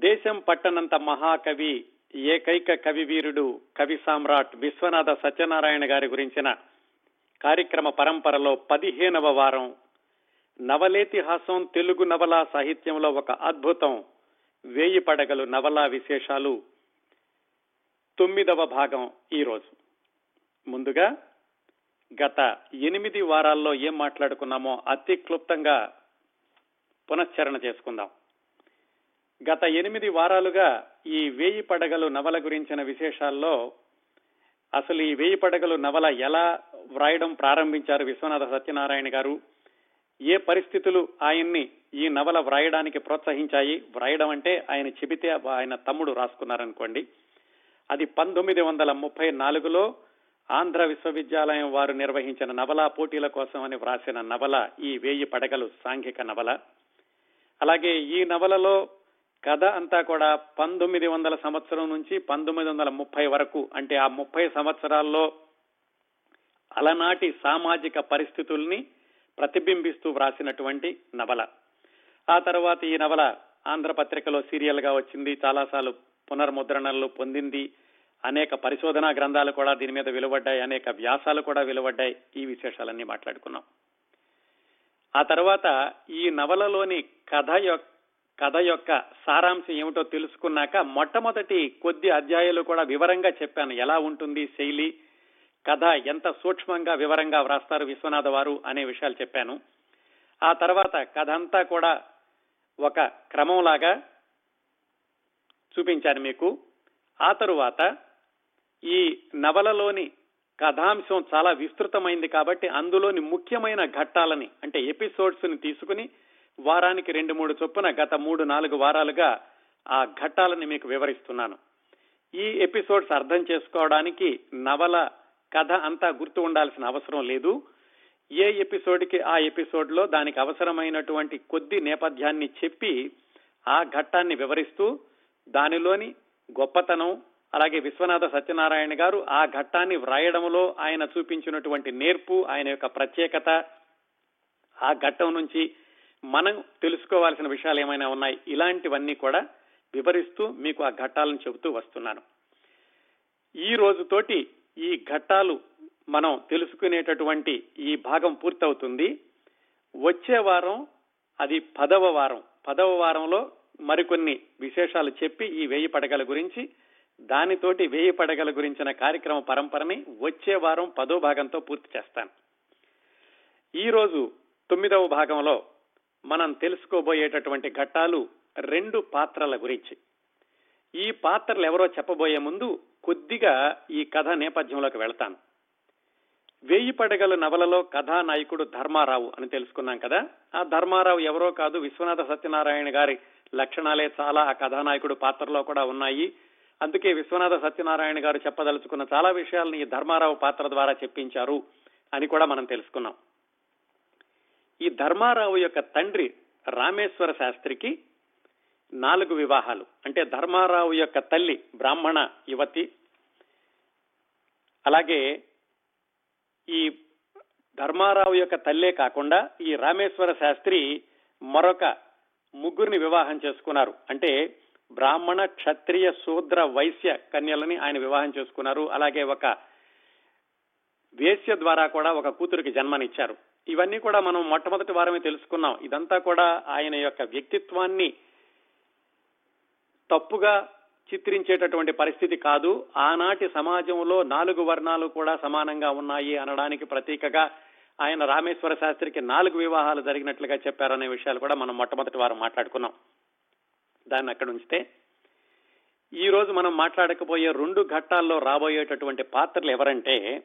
దేశం పట్టనంత మహాకవి ఏకైక కవి వీరుడు కవి సామ్రాట్ విశ్వనాథ సత్యనారాయణ గారి గురించిన కార్యక్రమ పరంపరలో పదిహేనవ వారం. నవలేతిహాసం తెలుగు నవలా సాహిత్యంలో ఒక అద్భుతం వేయి పడగలు నవలా విశేషాలు. తొమ్మిదవ భాగం ఈరోజు. ముందుగా గత ఎనిమిది వారాల్లో ఏం మాట్లాడుకున్నామో అతి క్లుప్తంగా పునశ్చరణ చేసుకుందాం. గత ఎనిమిది వారాలుగా ఈ వేయి పడగలు నవల గురించిన విశేషాల్లో అసలు ఈ వేయి పడగలు నవల ఎలా వ్రాయడం ప్రారంభించారు విశ్వనాథ సత్యనారాయణ గారు? ఏ పరిస్థితులు ఆయన్ని ఈ నవల వ్రాయడానికి ప్రోత్సహించాయి? వ్రాయడం అంటే ఆయన చెబితే ఆయన తమ్ముడు రాసుకున్నారనుకోండి. అది పంతొమ్మిది వందల ముప్పై నాలుగులో ఆంధ్ర విశ్వవిద్యాలయం వారు నిర్వహించిన నవలా పోటీల కోసం అని వ్రాసిన నవల ఈ వేయి పడగలు సాంఘిక నవల. అలాగే ఈ నవలలో కథ అంతా కూడా పంతొమ్మిది వందల సంవత్సరం నుంచి పంతొమ్మిది వందల ముప్పై వరకు. అంటే ఆ ముప్పై సంవత్సరాల్లో అలనాటి సామాజిక పరిస్థితుల్ని ప్రతిబింబిస్తూ వ్రాసినటువంటి నవల. ఆ తర్వాత ఈ నవల ఆంధ్రపత్రికలో సీరియల్గా వచ్చింది చాలాసార్లు పునర్ముద్రణలు పొందింది. అనేక పరిశోధనా గ్రంథాలు కూడా దీని మీద వెలువడ్డాయి అనేక వ్యాసాలు కూడా వెలువడ్డాయి. ఈ విశేషాలన్నీ మాట్లాడుకున్నాం. ఆ తర్వాత ఈ నవలలోని కథ యొక్క కథ యొక్క సారాంశం ఏమిటో తెలుసుకున్నాక మొట్టమొదటి కొద్ది అధ్యాయాలు కూడా వివరంగా చెప్పాను. ఎలా ఉంటుంది శైలి? కథ ఎంత సూక్ష్మంగా వివరంగా వ్రాస్తారు విశ్వనాథ వారు అనే విషయాలు చెప్పాను. ఆ తర్వాత కథ అంతా కూడా ఒక క్రమంలాగా చూపించాను మీకు. ఆ తరువాత ఈ నవలలోని కథాంశం చాలా విస్తృతమైంది కాబట్టి అందులోని ముఖ్యమైన ఘట్టాలని అంటే ఎపిసోడ్స్ని తీసుకుని వారానికి రెండు మూడు చొప్పున గత మూడు నాలుగు వారాలుగా ఆ ఘట్టాలని మీకు వివరిస్తున్నాను. ఈ ఎపిసోడ్స్ అర్థం చేసుకోవడానికి నవల కథ అంతా గుర్తు ఉండాల్సిన అవసరం లేదు. ఏ ఎపిసోడ్కి ఆ ఎపిసోడ్లో దానికి అవసరమైనటువంటి కొద్ది నేపథ్యాన్ని చెప్పి ఆ ఘట్టాన్ని వివరిస్తూ దానిలోని గొప్పతనం అలాగే విశ్వనాథ సత్యనారాయణ గారు ఆ ఘట్టాన్ని వ్రాయడంలో ఆయన చూపించినటువంటి నేర్పు ఆయన యొక్క ప్రత్యేకత ఆ ఘట్టం నుంచి మనం తెలుసుకోవాల్సిన విషయాలు ఏమైనా ఉన్నాయి? ఇలాంటివన్నీ కూడా వివరిస్తూ మీకు ఆ ఘట్టాలను చెబుతూ వస్తున్నాను. ఈ రోజుతోటి ఈ ఘట్టాలు మనం తెలుసుకునేటటువంటి ఈ భాగం పూర్తవుతుంది. వచ్చే వారం అది పదవ వారం. పదవ వారంలో మరికొన్ని విశేషాలు చెప్పి ఈ వేయి పడగల గురించి దానితోటి వేయి పడగల గురించిన కార్యక్రమ పరంపరని వచ్చే వారం పదో భాగంతో పూర్తి చేస్తాను. ఈ రోజు తొమ్మిదవ భాగంలో మనం తెలుసుకోబోయేటటువంటి ఘట్టాలు రెండు పాత్రల గురించి. ఈ పాత్రలు ఎవరో చెప్పబోయే ముందు కొద్దిగా ఈ కథ నేపథ్యంలోకి వెళ్తాను. వేయి పడగల నవలలో కథానాయకుడు ధర్మారావు అని తెలుసుకున్నాం కదా. ఆ ధర్మారావు ఎవరో కాదు విశ్వనాథ సత్యనారాయణ గారి లక్షణాలే చాలా ఆ కథానాయకుడు పాత్రలో కూడా ఉన్నాయి. అందుకే విశ్వనాథ సత్యనారాయణ గారు చెప్పదలుచుకున్న చాలా విషయాలను ఈ ధర్మారావు పాత్ర ద్వారా చెప్పించారు అని కూడా మనం తెలుసుకున్నాం. ఈ ధర్మారావు యొక్క తండ్రి రామేశ్వర శాస్త్రికి నాలుగు వివాహాలు. అంటే ధర్మారావు యొక్క తల్లి బ్రాహ్మణ యువతి. అలాగే ఈ ధర్మారావు యొక్క తల్లే కాకుండా ఈ రామేశ్వర శాస్త్రి మరొక ముగ్గురిని వివాహం చేసుకున్నారు. అంటే బ్రాహ్మణ క్షత్రియ శూద్ర వైశ్య కన్యలని ఆయన వివాహం చేసుకున్నారు. అలాగే ఒక వేశ్య ద్వారా కూడా ఒక కూతురికి జన్మనిచ్చారు. ఇవన్నీ కూడా మనం మొట్టమొదటి వారమే తెలుసుకున్నాం. ఇదంతా కూడా ఆయన యొక్క వ్యక్తిత్వాన్ని తప్పుగా చిత్రించేటటువంటి పరిస్థితి కాదు. ఆనాటి సమాజంలో నాలుగు వర్ణాలు కూడా సమానంగా ఉన్నాయి అనడానికి ప్రతీకగా ఆయన రామేశ్వర శాస్త్రికి నాలుగు వివాహాలు జరిగినట్లుగా చెప్పారనే విషయాలు కూడా మనం మొట్టమొదటి వారం మాట్లాడుకున్నాం. దాన్ని అక్కడ ఉంచితే ఈ రోజు మనం మాట్లాడకపోయే రెండు ఘట్టాల్లో రాబోయేటటువంటి పాత్రలు ఎవరంటే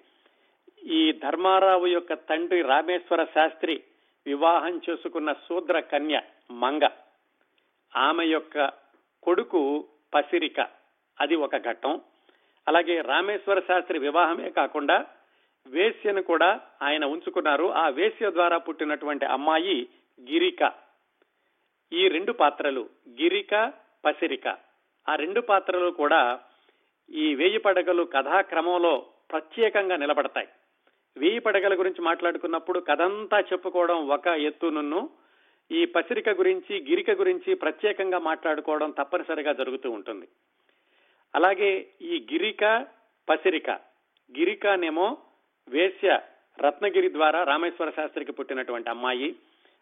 ఈ ధర్మారావు యొక్క తండ్రి రామేశ్వర శాస్త్రి వివాహం చేసుకున్న శూద్ర కన్య మంగ. ఆమె యొక్క కొడుకు పసిరిక. అది ఒక ఘట్టం. అలాగే రామేశ్వర శాస్త్రి వివాహమే కాకుండా వేశ్యను కూడా ఆయన ఉంచుకున్నారు. ఆ వేశ్య ద్వారా పుట్టినటువంటి అమ్మాయి గిరిక. ఈ రెండు పాత్రలు గిరిక పసిరిక. ఆ రెండు పాత్రలు కూడా ఈ వేయి పడగలు కథాక్రమంలో ప్రత్యేకంగా నిలబడతాయి. వేయి పడగల గురించి మాట్లాడుకున్నప్పుడు కథంతా చెప్పుకోవడం ఒక ఎత్తునున్ను ఈ పసిరిక గురించి గిరిక గురించి ప్రత్యేకంగా మాట్లాడుకోవడం తప్పనిసరిగా జరుగుతూ ఉంటుంది. అలాగే ఈ గిరిక పసిరిక గిరికనేమో వేశ్య రత్నగిరి ద్వారా రామేశ్వర శాస్త్రికి పుట్టినటువంటి అమ్మాయి.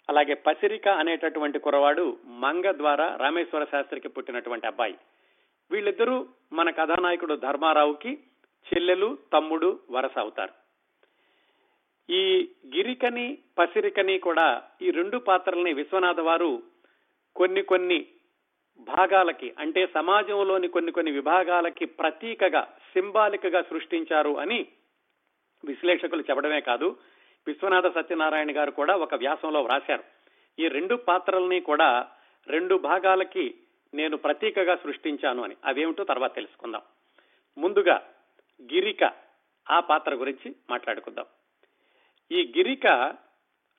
అలాగే పసిరిక అనేటటువంటి కురవాడు మంగ ద్వారా రామేశ్వర శాస్త్రికి పుట్టినటువంటి అబ్బాయి. వీళ్ళిద్దరూ మన కథానాయకుడు ధర్మారావుకి చెల్లెలు తమ్ముడు వరస అవుతారు. ఈ గిరికని పసిరికని కూడా ఈ రెండు పాత్రల్ని విశ్వనాథ వారు కొన్ని కొన్ని భాగాలకి అంటే సమాజంలోని కొన్ని కొన్ని విభాగాలకి ప్రతీకగా సింబాలిక్గా సృష్టించారు అని విశ్లేషకులు చెప్పడమే కాదు విశ్వనాథ సత్యనారాయణ గారు కూడా ఒక వ్యాసంలో వ్రాశారు. ఈ రెండు పాత్రల్ని కూడా రెండు భాగాలకి నేను ప్రతీకగా సృష్టించాను అని. అవేమిటో తర్వాత తెలుసుకుందాం. ముందుగా గిరిక ఆ పాత్ర గురించి మాట్లాడుకుందాం. ఈ గిరిక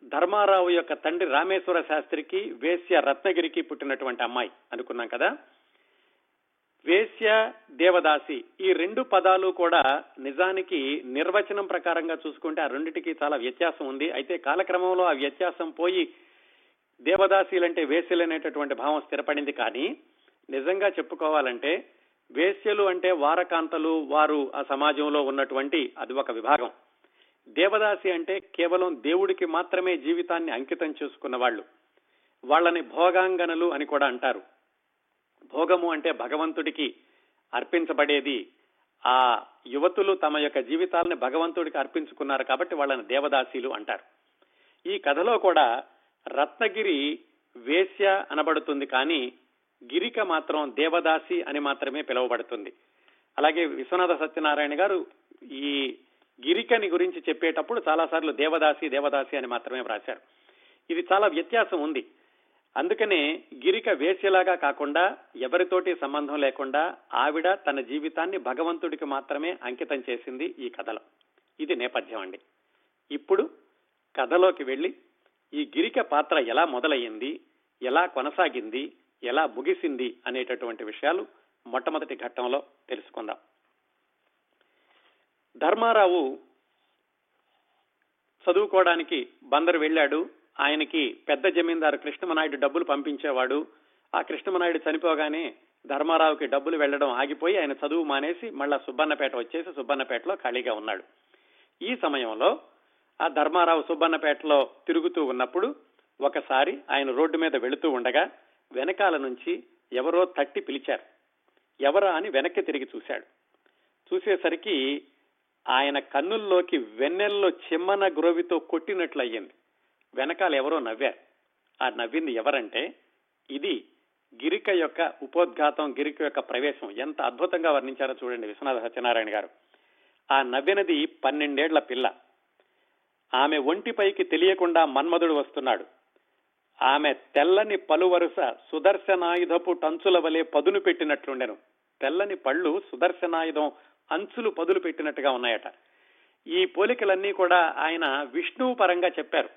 ధర్మారావు యొక్క తండ్రి రామేశ్వర శాస్త్రికి వేశ్య రత్నగిరికి పుట్టినటువంటి అమ్మాయి అనుకున్నాం కదా. వేశ్య దేవదాసి ఈ రెండు పదాలు కూడా నిజానికి నిర్వచనం ప్రకారంగా చూసుకుంటే ఆ రెండిటికి చాలా వ్యత్యాసం ఉంది. అయితే కాలక్రమంలో ఆ వ్యత్యాసం పోయి దేవదాసీలంటే వేశ్యలు అనేటటువంటి భావం స్థిరపడింది కానీ నిజంగా చెప్పుకోవాలంటే వేశ్యలు అంటే వారకాంతలు వారు ఆ సమాజంలో ఉన్నటువంటి అది ఒక విభాగం. దేవదాసి అంటే కేవలం దేవుడికి మాత్రమే జీవితాన్ని అంకితం చేసుకున్న వాళ్ళు. వాళ్ళని భోగాంగనలు అని కూడా అంటారు. భోగము అంటే భగవంతుడికి అర్పించబడేది. ఆ యువతులు తమ యొక్క జీవితాలను భగవంతుడికి అర్పించుకున్నారు కాబట్టి వాళ్ళని దేవదాసీలు అంటారు. ఈ కథలో కూడా రత్నగిరి వేశ్య అనబడుతుంది కానీ గిరిక మాత్రం దేవదాసి అని మాత్రమే పిలువబడుతుంది. అలాగే విశ్వనాథ సత్యనారాయణ గారు ఈ గిరికని గురించి చెప్పేటప్పుడు చాలాసార్లు దేవదాసి దేవదాసి అని మాత్రమే వ్రాశారు. ఇది చాలా వ్యత్యాసం ఉంది. అందుకనే గిరిక వేసేలాగా కాకుండా ఎవరితోటి సంబంధం లేకుండా ఆవిడ తన జీవితాన్ని భగవంతుడికి మాత్రమే అంకితం చేసింది ఈ కథలో. ఇది నేపథ్యం అండి. ఇప్పుడు కథలోకి వెళ్ళి ఈ గిరిక పాత్ర ఎలా మొదలయ్యింది ఎలా కొనసాగింది ఎలా ముగిసింది అనేటటువంటి విషయాలు మొట్టమొదటి ఘట్టంలో తెలుసుకుందాం. ధర్మారావు చదువుకోవడానికి బందరు వెళ్ళాడు. ఆయనకి పెద్ద జమీందారు కృష్ణమనాయుడు డబ్బులు పంపించేవాడు. ఆ కృష్ణమనాయుడు చనిపోగానే ధర్మారావుకి డబ్బులు వెళ్ళడం ఆగిపోయి ఆయన చదువు మానేసి మళ్ళా సుబ్బన్నపేట వచ్చేసి సుబ్బన్నపేటలో ఖాళీగా ఉన్నాడు. ఈ సమయంలో ఆ ధర్మారావు సుబ్బన్నపేటలో తిరుగుతూ ఉన్నప్పుడు ఒకసారి ఆయన రోడ్డు మీద వెళుతూ ఉండగా వెనకాల నుంచి ఎవరో తట్టి పిలిచారు. ఎవరా అని వెనక్కి తిరిగి చూశాడు. చూసేసరికి ఆయన కన్నుల్లోకి వెన్నెల్లో చిమ్మన గురవితో కొట్టినట్లయ్యింది. వెనకాల ఎవరో నవ్వారు. ఆ నవ్వింది ఎవరంటే ఇది గిరిక యొక్క ఉపోద్ఘాతం గిరిక యొక్క ప్రవేశం. ఎంత అద్భుతంగా వర్ణించారో చూడండి విశ్వనాథ సత్యనారాయణ గారు. ఆ నవ్వినది పన్నెండేళ్ళ పిల్ల. ఆమె ఒంటిపైకి తెలియకుండా మన్మధుడు వస్తున్నాడు. ఆమె తెల్లని పలువరుస సుదర్శనాయుధపు టంచుల వలె పదును పెట్టినట్లుండెను. తెల్లని పళ్ళు సుదర్శనాయుధం అంచులు పదులు పెట్టినట్టుగా ఉన్నాయట. ఈ పోలికలన్నీ కూడా ఆయన విష్ణువు పరంగా చెప్పారు.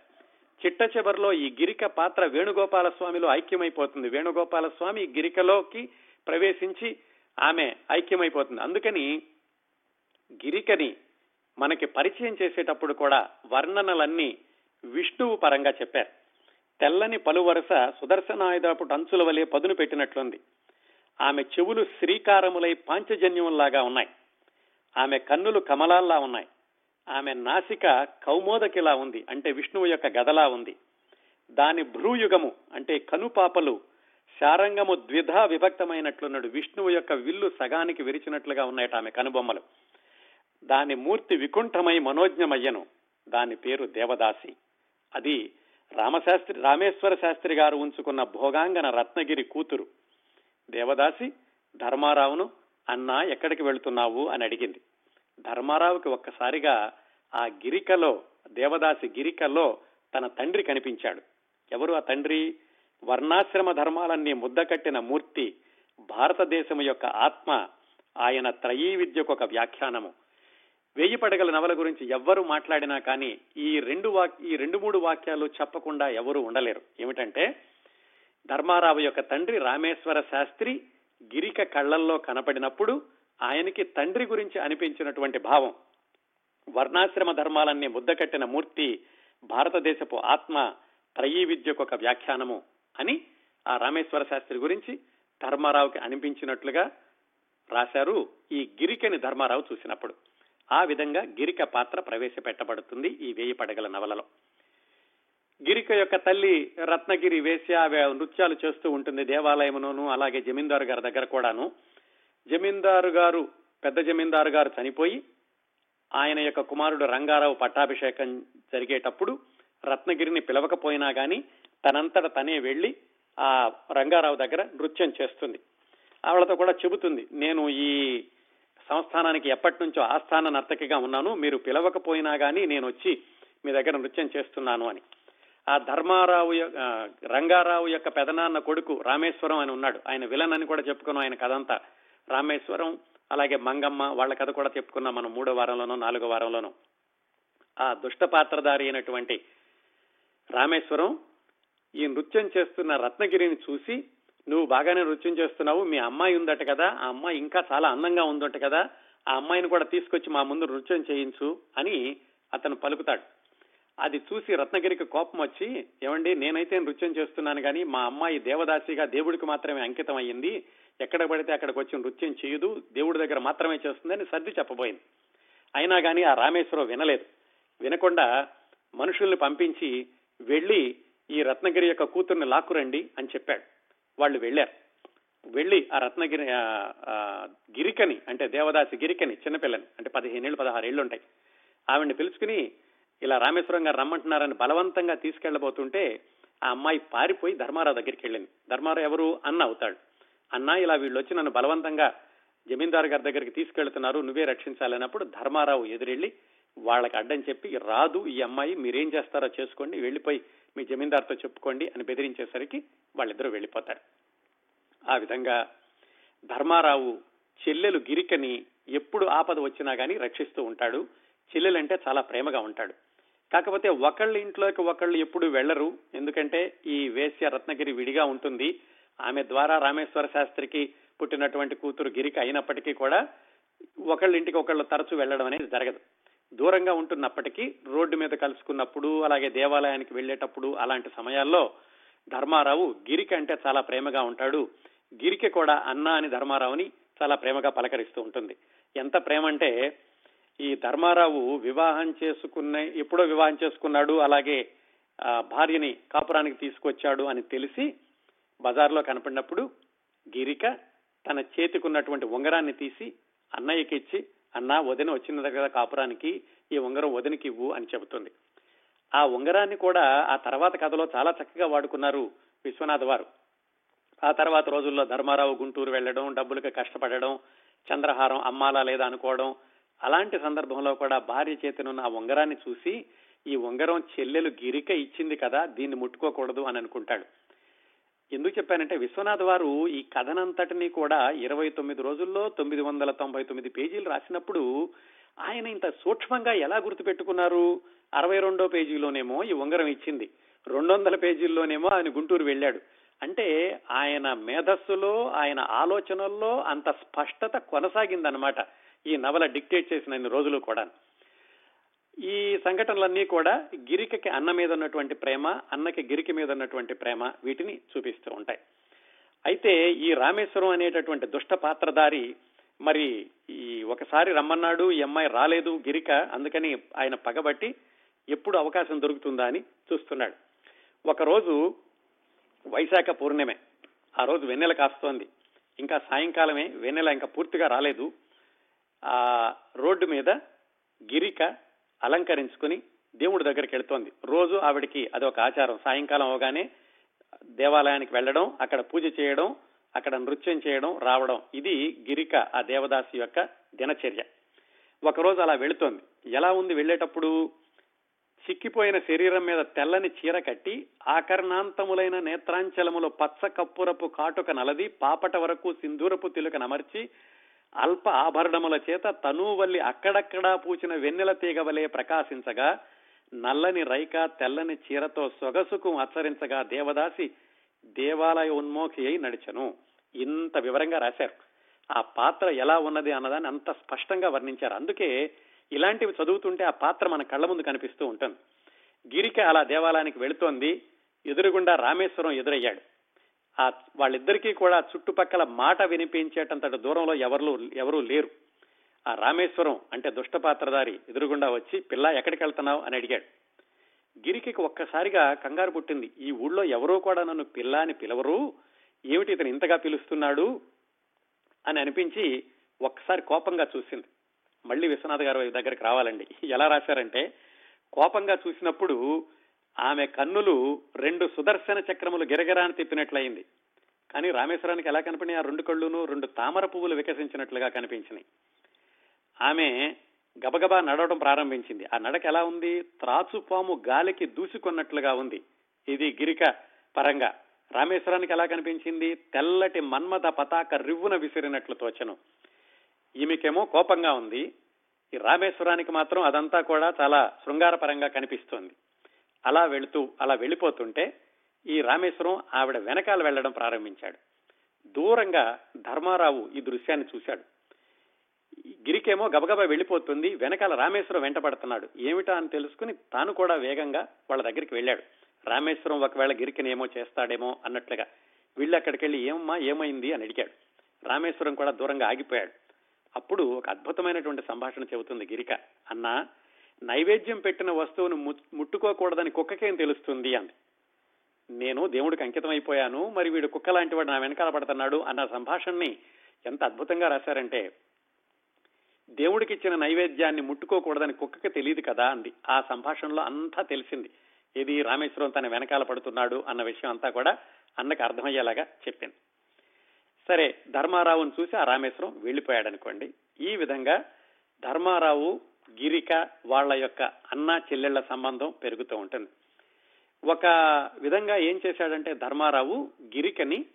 చిట్ట చివరిలో ఈ గిరిక పాత్ర వేణుగోపాల స్వామిలో ఐక్యమైపోతుంది. వేణుగోపాల స్వామి గిరికలోకి ప్రవేశించి ఆమె ఐక్యమైపోతుంది. అందుకని గిరికని మనకి పరిచయం చేసేటప్పుడు కూడా వర్ణనలన్నీ విష్ణువు పరంగా చెప్పారు. తెల్లని పలు వరుస సుదర్శనాయుధపు అంచుల వలె పదును పెట్టినట్లుంది. ఆమె చెవులు శ్రీకారములై పాంచజన్యంలాగా ఉన్నాయి. ఆమె కన్నులు కమలాల్లా ఉన్నాయి. ఆమె నాసిక కౌమోదకిలా ఉంది అంటే విష్ణువు యొక్క గదలా ఉంది. దాని భ్రూయుగము అంటే కనుపాపలు శారంగము ద్విధా విభక్తమైనట్లున్నాడు. విష్ణువు యొక్క విల్లు సగానికి విరిచినట్లుగా ఉన్నాయట ఆమె కనుబొమ్మలు. దాని మూర్తి వికుంఠమై మనోజ్ఞమయ్యను. దాని పేరు దేవదాసి. అది రామశాస్త్రి రామేశ్వర శాస్త్రి గారు ఉంచుకున్న భోగాంగన రత్నగిరి కూతురు. దేవదాసి ధర్మారావును అన్నా ఎక్కడికి వెళుతున్నావు? అని అడిగింది. ధర్మారావుకి ఒక్కసారిగా ఆ గిరికలో దేవదాసి గిరికలో తన తండ్రి కనిపించాడు. ఎవరు ఆ తండ్రి? వర్ణాశ్రమ ధర్మాలన్నీ ముద్దకట్టిన మూర్తి భారతదేశం యొక్క ఆత్మ ఆయన త్రయీ విద్యకు ఒక వ్యాఖ్యానము. వేయి పడగల నవల గురించి ఎవ్వరు మాట్లాడినా కానీ ఈ రెండు వాక్ ఈ రెండు మూడు వాక్యాలు చెప్పకుండా ఎవరు ఉండలేరు. ఏమిటంటే ధర్మారావు యొక్క తండ్రి రామేశ్వర శాస్త్రి గిరిక కళ్ళల్లో కనపడినప్పుడు ఆయనకి తండ్రి గురించి అనిపించినటువంటి భావం. వర్ణాశ్రమ ధర్మాలన్నీ ముద్దకట్టిన మూర్తి భారతదేశపు ఆత్మ త్రయీ విద్యకు ఒక వ్యాఖ్యానము అని ఆ రామేశ్వర శాస్త్రి గురించి ధర్మారావుకి అనిపించినట్లుగా రాశారు ఈ గిరికని ధర్మారావు చూసినప్పుడు. ఆ విధంగా గిరిక పాత్ర ప్రవేశపెట్టబడుతుంది ఈ వేయి పడగల నవలలో. గిరిక యొక్క తల్లి రత్నగిరి వేసి ఆమె నృత్యాలు చేస్తూ ఉంటుంది దేవాలయమును అలాగే జమీందారు గారి దగ్గర కూడాను. జమీందారు గారు పెద్ద జమీందారు గారు చనిపోయి ఆయన యొక్క కుమారుడు రంగారావు పట్టాభిషేకం జరిగేటప్పుడు రత్నగిరిని పిలవకపోయినా గాని తనంతట తనే వెళ్ళి ఆ రంగారావు దగ్గర నృత్యం చేస్తుంది. ఆవిడతో కూడా చెబుతుంది నేను ఈ సంస్థానానికి ఎప్పటి నుంచో ఆస్థాన నర్తకిగా ఉన్నాను మీరు పిలవకపోయినా గాని నేను వచ్చి మీ దగ్గర నృత్యం చేస్తున్నాను అని. ఆ ధర్మారావు రంగారావు యొక్క పెదనాన్న కొడుకు రామేశ్వరం అని ఉన్నాడు. ఆయన విలన్ అని కూడా చెప్పుకున్నాం ఆయన కథంతా. రామేశ్వరం అలాగే మంగమ్మ వాళ్ళ కథ కూడా చెప్పుకున్నాం మనం మూడో వారంలోనో నాలుగో వారంలోనో. ఆ దుష్ట పాత్రధారి అయినటువంటి రామేశ్వరం ఈ నృత్యం చేస్తున్న రత్నగిరిని చూసి నువ్వు బాగానే నృత్యం చేస్తున్నావు మీ అమ్మాయి ఉందట కదా ఆ అమ్మాయి ఇంకా చాలా అందంగా ఉందట కదా ఆ అమ్మాయిని కూడా తీసుకొచ్చి మా ముందు నృత్యం చేయించు అని అతను పలుకుతాడు. అది చూసి రత్నగిరికి కోపం వచ్చి ఏమండి నేనైతే నృత్యం చేస్తున్నాను కానీ మా అమ్మాయి దేవదాసిగా దేవుడికి మాత్రమే అంకితం అయ్యింది ఎక్కడ పడితే అక్కడికి వచ్చి నృత్యం చేయదు. దేవుడి దగ్గర మాత్రమే చేస్తుందని సర్ది చెప్పబోయింది. అయినా కానీ ఆ రామేశ్వరం వినలేదు. వినకుండా మనుషుల్ని పంపించి వెళ్ళి ఈ రత్నగిరి యొక్క కూతుర్ని లాక్కురండి అని చెప్పాడు. వాళ్ళు వెళ్ళారు. వెళ్ళి ఆ రత్నగిరి గిరికని అంటే దేవదాసి గిరికని చిన్నపిల్లని అంటే పదిహేనేళ్ళు ఏళ్ళు ఉంటాయి. ఆవిడ్ని పిలుచుకుని ఇలా రామేశ్వరం గారు రమ్మంటున్నారని బలవంతంగా తీసుకెళ్ళబోతుంటే ఆ అమ్మాయి పారిపోయి ధర్మారావు దగ్గరికి వెళ్ళింది. ధర్మారావు ఎవరు? అన్న అవుతాడు. అన్న ఇలా వీళ్ళు వచ్చి నన్ను బలవంతంగా జమీందారు గారి దగ్గరికి తీసుకెళ్తున్నారు. నువ్వే రక్షించాలన్నప్పుడు ధర్మారావు ఎదురెళ్ళి వాళ్ళకి అడ్డం చెప్పి రాదు ఈ అమ్మాయి మీరేం చేస్తారో చేసుకోండి వెళ్ళిపోయి మీ జమీందార్తో చెప్పుకోండి అని బెదిరించేసరికి వాళ్ళిద్దరూ వెళ్ళిపోతారు. ఆ విధంగా ధర్మారావు చెల్లెలు గిరికని ఎప్పుడు ఆపద వచ్చినా కానీ రక్షిస్తూ ఉంటాడు. చెల్లెలంటే చాలా ప్రేమగా ఉంటాడు. కాకపోతే ఒకళ్ళ ఇంట్లోకి ఒకళ్ళు ఎప్పుడు వెళ్ళరు ఎందుకంటే ఈ వేశ్య రత్నగిరి విడిగా ఉంటుంది. ఆమె ద్వారా రామేశ్వర శాస్త్రికి పుట్టినటువంటి కూతురు గిరిక అయినప్పటికీ కూడా ఒకళ్ళ ఇంటికి ఒకళ్ళు తరచూ వెళ్ళడం అనేది జరగదు. దూరంగా ఉంటున్నప్పటికీ రోడ్డు మీద కలుసుకున్నప్పుడు అలాగే దేవాలయానికి వెళ్ళేటప్పుడు అలాంటి సమయాల్లో ధర్మారావు గిరిక అంటే చాలా ప్రేమగా ఉంటాడు. గిరికి కూడా అన్న అని ధర్మారావుని చాలా ప్రేమగా పలకరిస్తూ ఉంటుంది. ఎంత ప్రేమ అంటే ఈ ధర్మారావు వివాహం చేసుకున్న ఎప్పుడో వివాహం చేసుకున్నాడు అలాగే భార్యని కాపురానికి తీసుకొచ్చాడు అని తెలిసి బజార్లో కనపడినప్పుడు గిరిక తన చేతికున్నటువంటి ఉంగరాన్ని తీసి అన్నయ్యకి ఇచ్చి అన్న వదిన వచ్చిన దగ్గర కాపురానికి ఈ ఉంగరం వదినకి ఇవ్వు అని చెబుతుంది. ఆ ఉంగరాన్ని కూడా ఆ తర్వాత కథలో చాలా చక్కగా వాడుకున్నారు విశ్వనాథ్ వారు. ఆ తర్వాత రోజుల్లో ధర్మారావు గుంటూరు వెళ్ళడం డబ్బులకు కష్టపడడం చంద్రహారం అమ్మాలా లేదా అనుకోవడం అలాంటి సందర్భంలో కూడా భార్య చేతినున్న ఆ ఉంగరాన్ని చూసి ఈ ఉంగరం చెల్లెలు గిరిక ఇచ్చింది కదా దీన్ని ముట్టుకోకూడదు అని అనుకుంటాడు. ఎందుకు చెప్పానంటే విశ్వనాథ్ వారు ఈ కథనంతటినీ కూడా ఇరవై తొమ్మిది రోజుల్లో తొమ్మిది వందల తొంభై తొమ్మిది పేజీలు రాసినప్పుడు ఆయన ఇంత సూక్ష్మంగా ఎలా గుర్తుపెట్టుకున్నారు? అరవై రెండో పేజీలోనేమో ఈ ఉంగరం ఇచ్చింది రెండు వందల పేజీల్లోనేమో ఆయన గుంటూరు వెళ్ళాడు. అంటే ఆయన మేధస్సులో ఆయన ఆలోచనల్లో అంత స్పష్టత కొనసాగిందనమాట ఈ నవల డిక్టేట్ చేసిన రోజులు కూడా. ఈ సంఘటనలన్నీ కూడా గిరికకి అన్న మీద ఉన్నటువంటి ప్రేమ అన్నకి గిరికి మీద ఉన్నటువంటి ప్రేమ వీటిని చూపిస్తూ ఉంటాయి. అయితే ఈ రామేశ్వరం అనేటటువంటి దుష్ట పాత్రధారి మరి ఈ ఒకసారి రమ్మన్నాడు ఈ అమ్మాయి రాలేదు గిరిక అందుకని ఆయన పగబట్టి ఎప్పుడు అవకాశం దొరుకుతుందా అని చూస్తున్నాడు. ఒకరోజు వైశాఖ పూర్ణిమే ఆ రోజు వెన్నెల కాస్తోంది. ఇంకా సాయంకాలమే వెన్నెల ఇంకా పూర్తిగా రాలేదు. ఆ రోడ్డు మీద గిరిక అలంకరించుకుని దేవుడి దగ్గరికి వెళ్తోంది. రోజు ఆవిడికి అదొక ఆచారం. సాయంకాలం అవగానే దేవాలయానికి వెళ్ళడం అక్కడ పూజ చేయడం అక్కడ నృత్యం చేయడం రావడం. ఇది గిరిక ఆ దేవదాసి యొక్క దినచర్య. ఒకరోజు అలా వెళుతోంది. ఎలా ఉంది వెళ్ళేటప్పుడు? చిక్కిపోయిన శరీరం మీద తెల్లని చీర కట్టి ఆకర్ణాంతములైన నేత్రాంచలములో పచ్చ కప్పురపు కాటుక నలది పాపట వరకు సింధూరపు తిలుక నమర్చి అల్ప ఆభరణముల చేత తనూవల్లి అక్కడక్కడా పూచిన వెన్నెల తీగవలే ప్రకాశించగా నల్లని రైక తెల్లని చీరతో సొగసుకు అచ్చరించగా దేవదాసి దేవాలయ ఉన్మోఖి అయి నడిచను. ఇంత వివరంగా రాశారు. ఆ పాత్ర ఎలా ఉన్నది అన్నదాన్ని అంత స్పష్టంగా వర్ణించారు. అందుకే ఇలాంటివి చదువుతుంటే ఆ పాత్ర మన కళ్ళ ముందు కనిపిస్తూ ఉంటుంది. గిరిక అలా దేవాలయానికి వెళుతోంది. ఎదురుగుండా రామేశ్వరం ఎదురయ్యాడు. ఆ వాళ్ళిద్దరికీ కూడా చుట్టుపక్కల మాట వినిపించేటంతటి దూరంలో ఎవరు ఎవరూ లేరు. ఆ రామేశ్వరం అంటే దుష్టపాత్రధారి ఎదురుగుండా వచ్చి పిల్ల ఎక్కడికి వెళ్తున్నావు? అని అడిగాడు. గిరికి ఒక్కసారిగా కంగారు పుట్టింది. ఈ ఊళ్ళో ఎవరూ కూడా నన్ను పిల్ల అని పిలవరు. ఏమిటి ఇతను ఇంతగా పిలుస్తున్నాడు? అని అనిపించి ఒక్కసారి కోపంగా చూసింది. మళ్ళీ విశ్వనాథ్ గారు దగ్గరికి రావాలండి. ఎలా రాశారంటే కోపంగా చూసినప్పుడు ఆమె కన్నులు రెండు సుదర్శన చక్రములు గిరగిరాని తిప్పినట్లయింది. కానీ రామేశ్వరానికి ఎలా కనిపినాయి? ఆ రెండు కళ్ళును రెండు తామర పువ్వులు వికసించినట్లుగా కనిపించినాయి. ఆమె గబగబా నడవడం ప్రారంభించింది. ఆ నడక ఎలా ఉంది? త్రాచుపాము గాలికి దూసుకున్నట్లుగా ఉంది. ఇది గిరిక పరంగా. రామేశ్వరానికి ఎలా కనిపించింది? తెల్లటి మన్మథ పతాక రివ్వున విసిరినట్లు తోచను. ఈమెకేమో కోపంగా ఉంది. ఈ రామేశ్వరానికి మాత్రం అదంతా కూడా చాలా శృంగారపరంగా కనిపిస్తోంది. అలా వెళుతూ అలా వెళ్ళిపోతుంటే ఈ రామేశ్వరం ఆవిడ వెనకాల వెళ్ళడం ప్రారంభించాడు. దూరంగా ధర్మారావు ఈ దృశ్యాన్ని చూశాడు. గిరికేమో గబగబా వెళ్ళిపోతుంది వెనకాల రామేశ్వరం వెంటపడుతున్నాడు. ఏమిటా అని తెలుసుకుని తాను కూడా వేగంగా వాళ్ళ దగ్గరికి వెళ్ళాడు. రామేశ్వరం ఒకవేళ గిరికిని ఏమో చేస్తాడేమో అన్నట్లుగా వీళ్ళు అక్కడికి వెళ్ళి ఏమమ్మా ఏమైంది? అని అడిగాడు. రామేశ్వరం కూడా దూరంగా ఆగిపోయాడు. అప్పుడు ఒక అద్భుతమైనటువంటి సంభాషణ చెబుతుంది గిరిక. అన్నా నైవేద్యం పెట్టిన వస్తువును ముట్టుకోకూడదని కుక్కకేం తెలుస్తుంది అంది. నేను దేవుడికి అంకితం అయిపోయాను మరి వీడు కుక్క లాంటి వాడు నా వెనకాల పడుతున్నాడు అన్న సంభాషణని ఎంత అద్భుతంగా రాశారంటే దేవుడికి ఇచ్చిన నైవేద్యాన్ని ముట్టుకోకూడదని కుక్కకి తెలియదు కదా అంది. ఆ సంభాషణలో అంతా తెలిసింది. ఇది రామేశ్వరం తన వెనకాల పడుతున్నాడు అన్న విషయం అంతా కూడా అన్నకు అర్థమయ్యేలాగా చెప్పింది. సరే ధర్మారావుని చూసి ఆ రామేశ్వరం వెళ్ళిపోయాడు అనుకోండి ఈ విధంగా ధర్మారావు గిరిక వాళ్ళ యొక్క అన్న చెల్లెళ్ళ సంబంధం పెరుగుతూ ఉంటుంది. ఒక విధంగా ఏం చేశాడంటే ధర్మారావు గిరికని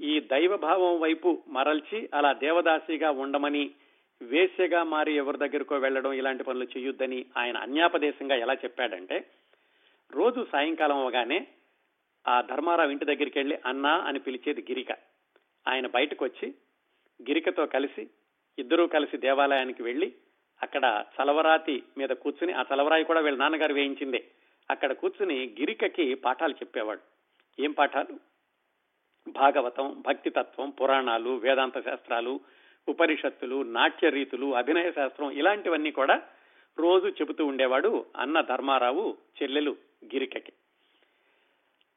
ఈ దైవభావం వైపు మరల్చి అలా దేవదాసిగా ఉండమని వేశ్యగా మారి ఎవరి దగ్గరకో వెళ్ళడం ఇలాంటి పనులు చేయొద్దని ఆయన అన్యాపదేశంగా ఎలా చెప్పాడంటే రోజు సాయంకాలం అవగానే ఆ ధర్మారావు ఇంటి దగ్గరికి వెళ్ళి అన్నా అని పిలిచేది గిరిక. ఆయన బయటకు వచ్చి గిరికతో కలిసి ఇద్దరూ కలిసి దేవాలయానికి వెళ్ళి అక్కడ చలవరాతి మీద కూర్చుని ఆ చలవరాయి కూడా వీళ్ళ నాన్నగారు వేయించిందే. అక్కడ కూర్చుని గిరికకి పాఠాలు చెప్పేవాడు. ఏం పాఠాలు? భాగవతం భక్తి తత్వం పురాణాలు వేదాంత శాస్త్రాలు ఉపనిషత్తులు నాట్య రీతులు అభినయ శాస్త్రం ఇలాంటివన్నీ కూడా రోజు చెబుతూ ఉండేవాడు అన్న ధర్మారావు చెల్లెలు గిరికకి.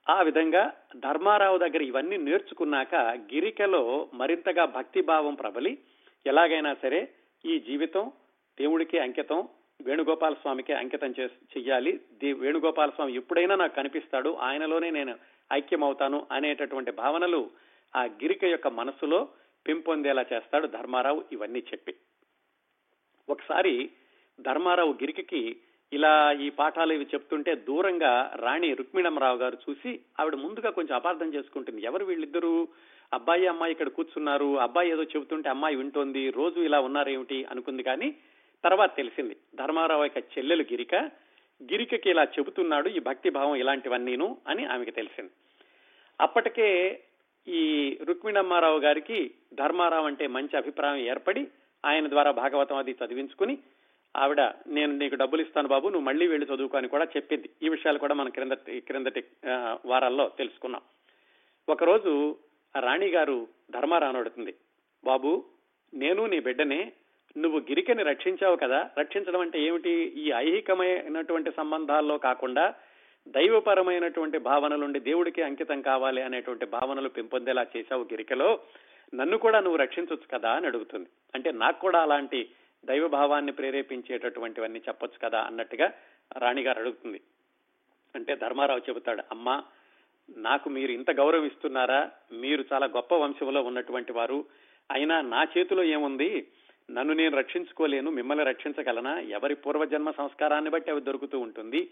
ఆ విధంగా ధర్మారావు దగ్గర ఇవన్నీ నేర్చుకున్నాక గిరికలో మరింతగా భక్తి భావం ప్రబలి ఎలాగైనా సరే ఈ జీవితం దేవుడికి అంకితం వేణుగోపాల స్వామికి అంకితం చెయ్యాలి. వేణుగోపాల స్వామి ఎప్పుడైనా నాకు కనిపిస్తాడు ఆయనలోనే నేను ఐక్యమవుతాను అనేటటువంటి భావనలు ఆ గిరిక యొక్క మనసులో పెంపొందేలా చేస్తాడు ధర్మారావు ఇవన్నీ చెప్పి. ఒకసారి ధర్మారావు గిరికకి ఇలా ఈ పాఠాలు ఇవి చెప్తుంటే దూరంగా రాణి రుక్మిణమ్మరావు గారు చూసి ఆవిడ ముందుగా కొంచెం అపార్థం చేసుకుంటుంది. ఎవరు వీళ్ళిద్దరూ? అబ్బాయి అమ్మాయి ఇక్కడ కూర్చున్నారు. అబ్బాయి ఏదో చెబుతుంటే అమ్మాయి వింటోంది. రోజు ఇలా ఉన్నారేమిటి? అనుకుంది కానీ తర్వాత తెలిసింది ధర్మారావు యొక్క చెల్లెలు గిరిక గిరికకి ఇలా చెబుతున్నాడు ఈ భక్తి భావం ఇలాంటివన్నీను అని ఆమెకి తెలిసింది. అప్పటికే ఈ రుక్మిణమ్మారావు గారికి ధర్మారావు అంటే మంచి అభిప్రాయం ఏర్పడి ఆయన ద్వారా భాగవతం అది చదివించుకుని ఆవిడ నేను నీకు డబ్బులు ఇస్తాను బాబు నువ్వు మళ్ళీ వెళ్ళి చదువుకో అని కూడా చెప్పింది. ఈ విషయాలు కూడా మనం క్రిందటి క్రిందటి వారాల్లో తెలుసుకున్నాం. ఒకరోజు రాణి గారు ధర్మారావు అడుగుతుంది బాబు నేను నీ బిడ్డనే నువ్వు గిరికని రక్షించావు కదా? రక్షించడం అంటే ఏమిటి? ఈ ఐహికమైనటువంటి సంబంధాల్లో కాకుండా దైవపరమైనటువంటి భావనలుండి దేవుడికి అంకితం కావాలి అనేటువంటి భావనలు పెంపొందేలా చేశావు గిరికలో. నన్ను కూడా నువ్వు రక్షించవచ్చు కదా అని అడుగుతుంది. అంటే నాకు కూడా అలాంటి దైవ భావాన్ని ప్రేరేపించేటటువంటివన్నీ చెప్పొచ్చు కదా అన్నట్టుగా రాణిగారు అడుగుతుంది. అంటే ధర్మారావు చెబుతాడు అమ్మా నాకు మీరు ఇంత గౌరవిస్తున్నారా? మీరు చాలా గొప్ప వంశంలో ఉన్నటువంటి వారు. అయినా నా చేతిలో ఏముంది? నన్ను నేను రక్షించుకోలేను మిమ్మల్ని రక్షించగలనా? ఎవరి పూర్వజన్మ సంస్కారాన్ని బట్టి అవి దొరుకుతూ ఉంటుంది.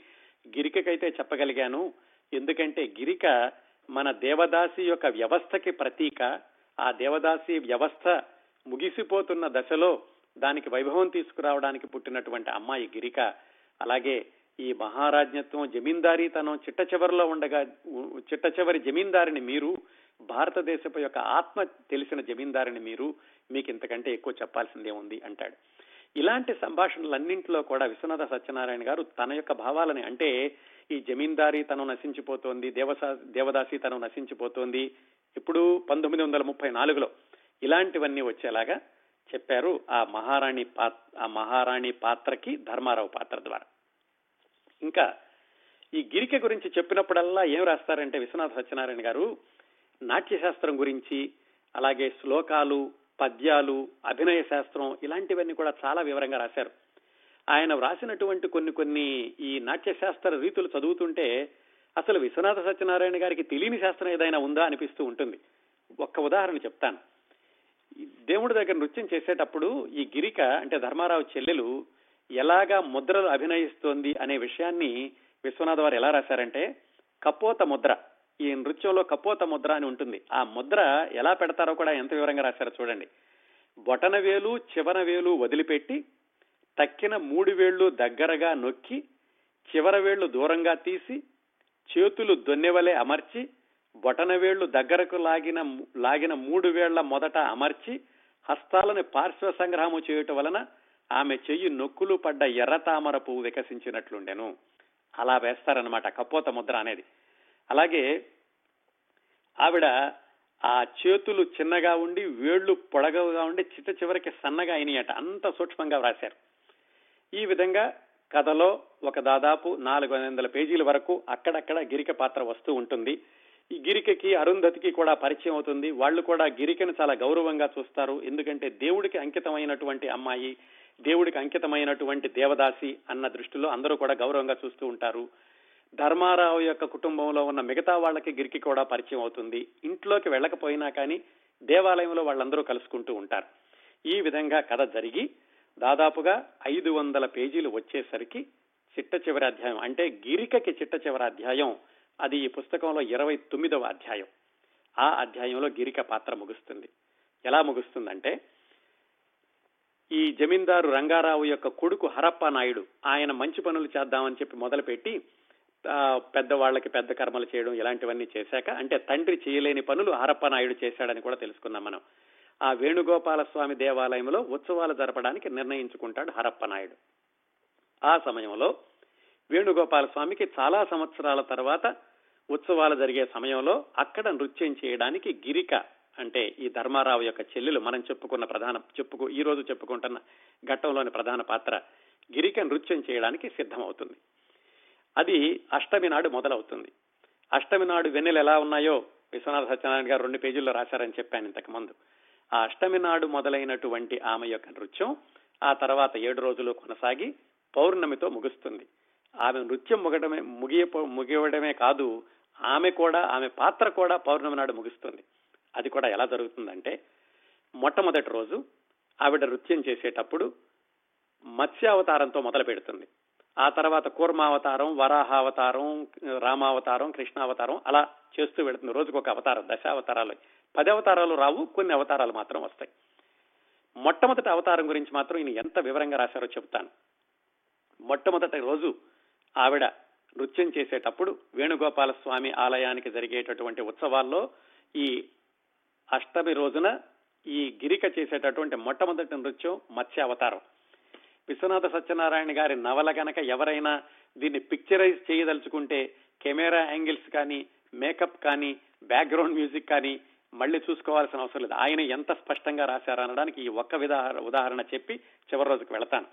గిరికకైతే చెప్పగలిగాను. ఎందుకంటే గిరిక మన దేవదాసి యొక్క వ్యవస్థకి ప్రతీక. ఆ దేవదాసి వ్యవస్థ ముగిసిపోతున్న దశలో దానికి వైభవం తీసుకురావడానికి పుట్టినటువంటి అమ్మాయి గిరిక. అలాగే ఈ మహారాజ్యత్వం జమీందారీతనం చిట్ట చివరిలో ఉండగా చిట్ట చివరి జమీందారిని మీరు భారతదేశపు యొక్క ఆత్మ తెలిసిన జమీందారిని మీరు మీకు ఇంతకంటే ఎక్కువ చెప్పాల్సిందే ఉంది అంటాడు. ఇలాంటి సంభాషణలన్నింటిలో కూడా విశ్వనాథ సత్యనారాయణ గారు తన యొక్క భావాలని అంటే ఈ జమీందారీ తను నశించిపోతోంది దేవసా దేవదాసి తను నశించిపోతోంది ఇప్పుడు పంతొమ్మిది వందల ముప్పై నాలుగులో ఇలాంటివన్నీ వచ్చేలాగా చెప్పారు ఆ మహారాణి ఆ మహారాణి పాత్రకి ధర్మారావు పాత్ర ద్వారా. ఇంకా ఈ గిరిక గురించి చెప్పినప్పుడల్లా ఏం రాస్తారంటే విశ్వనాథ సత్యనారాయణ గారు నాట్యశాస్త్రం గురించి అలాగే శ్లోకాలు పద్యాలు అభినయ శాస్త్రం ఇలాంటివన్నీ కూడా చాలా వివరంగా రాశారు. ఆయన వ్రాసినటువంటి కొన్ని కొన్ని ఈ నాట్యశాస్త్ర రీతులు చదువుతుంటే అసలు విశ్వనాథ సత్యనారాయణ గారికి తెలియని శాస్త్రం ఏదైనా ఉందా అనిపిస్తూ ఉంటుంది. ఒక్క ఉదాహరణ చెప్తాను. దేవుడి దగ్గర నృత్యం చేసేటప్పుడు ఈ గిరిక అంటే ధర్మారావు చెల్లెలు ఎలాగా ముద్రలు అభినయిస్తోంది అనే విషయాన్ని విశ్వనాథ్ వారు ఎలా రాశారంటే కపోత ముద్ర ఈ నృత్యంలో కపోత ముద్ర అని ఉంటుంది. ఆ ముద్ర ఎలా పెడతారో కూడా ఎంత వివరంగా రాశారో చూడండి. బొటన వేలు చివర వేలు వదిలిపెట్టి తక్కిన మూడు వేళ్ళు దగ్గరగా నొక్కి చివర వేళ్ళు దూరంగా తీసి చేతులు దొన్నెవలే అమర్చి బొటన వేళ్ళు దగ్గరకు లాగిన లాగిన మూడు వేళ్ళ మొదట అమర్చి హస్తాలను పార్శ్వ సంగ్రహము చేయటం వలన ఆమె చెయ్యి నొక్కులు పడ్డ ఎర్ర తామర పువ్వు వికసించినట్లుండెను. అలా వేస్తారనమాట కపోత ముద్ర అనేది. అలాగే ఆవిడ ఆ చేతులు చిన్నగా ఉండి వేళ్ళు పొడగగా ఉండి చిట్ట చివరికి సన్నగా అయినాయట. అంత సూక్ష్మంగా వ్రాశారు. ఈ విధంగా కథలో ఒక దాదాపు నాలుగు వందల పేజీల వరకు అక్కడక్కడ గిరిక పాత్ర వస్తూ ఉంటుంది. ఈ గిరికకి అరుంధతికి కూడా పరిచయం అవుతుంది. వాళ్ళు కూడా గిరికను చాలా గౌరవంగా చూస్తారు. ఎందుకంటే దేవుడికి అంకితమైనటువంటి అమ్మాయి దేవుడికి అంకితమైనటువంటి దేవదాసి అన్న దృష్టిలో అందరూ కూడా గౌరవంగా చూస్తూ ఉంటారు. ధర్మారావు యొక్క కుటుంబంలో ఉన్న మిగతా వాళ్ళకి గిరికి కూడా పరిచయం అవుతుంది. ఇంట్లోకి వెళ్ళకపోయినా కానీ దేవాలయంలో వాళ్ళందరూ కలుసుకుంటూ ఉంటారు. ఈ విధంగా కథ జరిగి దాదాపుగా ఐదు వందల పేజీలు వచ్చేసరికి చిట్ట చివరి అధ్యాయం అంటే గిరికకి చిట్ట చివరి అధ్యాయం అది ఈ పుస్తకంలో ఇరవై తొమ్మిదవ అధ్యాయం. ఆ అధ్యాయంలో గిరిక పాత్ర ముగుస్తుంది. ఎలా ముగుస్తుందంటే ఈ జమీందారు రంగారావు యొక్క కొడుకు హరప్ప నాయుడు ఆయన మంచి పనులు చేద్దామని చెప్పి మొదలుపెట్టి పెద్దవాళ్ళకి పెద్ద కర్మలు చేయడం ఇలాంటివన్నీ చేశాక అంటే తండ్రి చేయలేని పనులు హరప్పనాయుడు చేశాడని కూడా తెలుసుకున్నాం మనం. ఆ వేణుగోపాల స్వామి దేవాలయంలో ఉత్సవాలు జరపడానికి నిర్ణయించుకుంటాడు హరప్ప నాయుడు. ఆ సమయంలో వేణుగోపాల స్వామికి చాలా సంవత్సరాల తర్వాత ఉత్సవాలు జరిగే సమయంలో అక్కడ నృత్యం చేయడానికి గిరిక అంటే ఈ ధర్మారావు యొక్క చెల్లెలు మనం చెప్పుకున్న ప్రధాన చెప్పుకు ఈ రోజు చెప్పుకుంటున్న ఘట్టంలోని ప్రధాన పాత్ర గిరిక నృత్యం చేయడానికి సిద్ధమవుతుంది. అది అష్టమి నాడు మొదలవుతుంది. అష్టమి నాడు వెన్నెలు ఎలా ఉన్నాయో విశ్వనాథ సత్యనారాయణ గారు రెండు పేజీల్లో రాశారని చెప్పాను ఇంతకు ముందు. ఆ అష్టమి నాడు మొదలైనటువంటి ఆమె యొక్క నృత్యం ఆ తర్వాత ఏడు రోజులు కొనసాగి పౌర్ణమితో ముగుస్తుంది. ఆమె నృత్యం ముగడమే ముగియ ముగియడమే కాదు ఆమె కూడా ఆమె పాత్ర కూడా పౌర్ణమి నాడు ముగుస్తుంది. అది కూడా ఎలా జరుగుతుందంటే మొట్టమొదటి రోజు ఆవిడ నృత్యం చేసేటప్పుడు మత్స్యావతారంతో మొదలు పెడుతుంది ఆ తర్వాత కూర్మావతారం వరాహావతారం రామావతారం కృష్ణావతారం అలా చేస్తూ వెళుతుంది. రోజుకు ఒక అవతారం దశావతారాలు. పది అవతారాలు రావు కొన్ని అవతారాలు మాత్రం వస్తాయి. మొట్టమొదటి అవతారం గురించి మాత్రం ఈయన ఎంత వివరంగా రాశారో చెప్తాను. మొట్టమొదటి రోజు ఆవిడ నృత్యం చేసేటప్పుడు వేణుగోపాల స్వామి ఆలయానికి జరిగేటటువంటి ఉత్సవాల్లో ఈ అష్టమి రోజున ఈ గిరిక చేసేటటువంటి మొట్టమొదటి నృత్యం మత్స్య అవతారం విశ్వనాథ సత్యనారాయణ గారి నవల గనక ఎవరైనా దీన్ని పిక్చరైజ్ చేయదలుచుకుంటే కెమెరా యాంగిల్స్ కానీ మేకప్ కానీ బ్యాక్గ్రౌండ్ మ్యూజిక్ కానీ మళ్ళీ చూసుకోవాల్సిన అవసరం లేదు. ఆయన ఎంత స్పష్టంగా రాశారనడానికి ఈ ఒక్క ఉదాహరణ చెప్పి చివరి రోజుకు వెళతాను.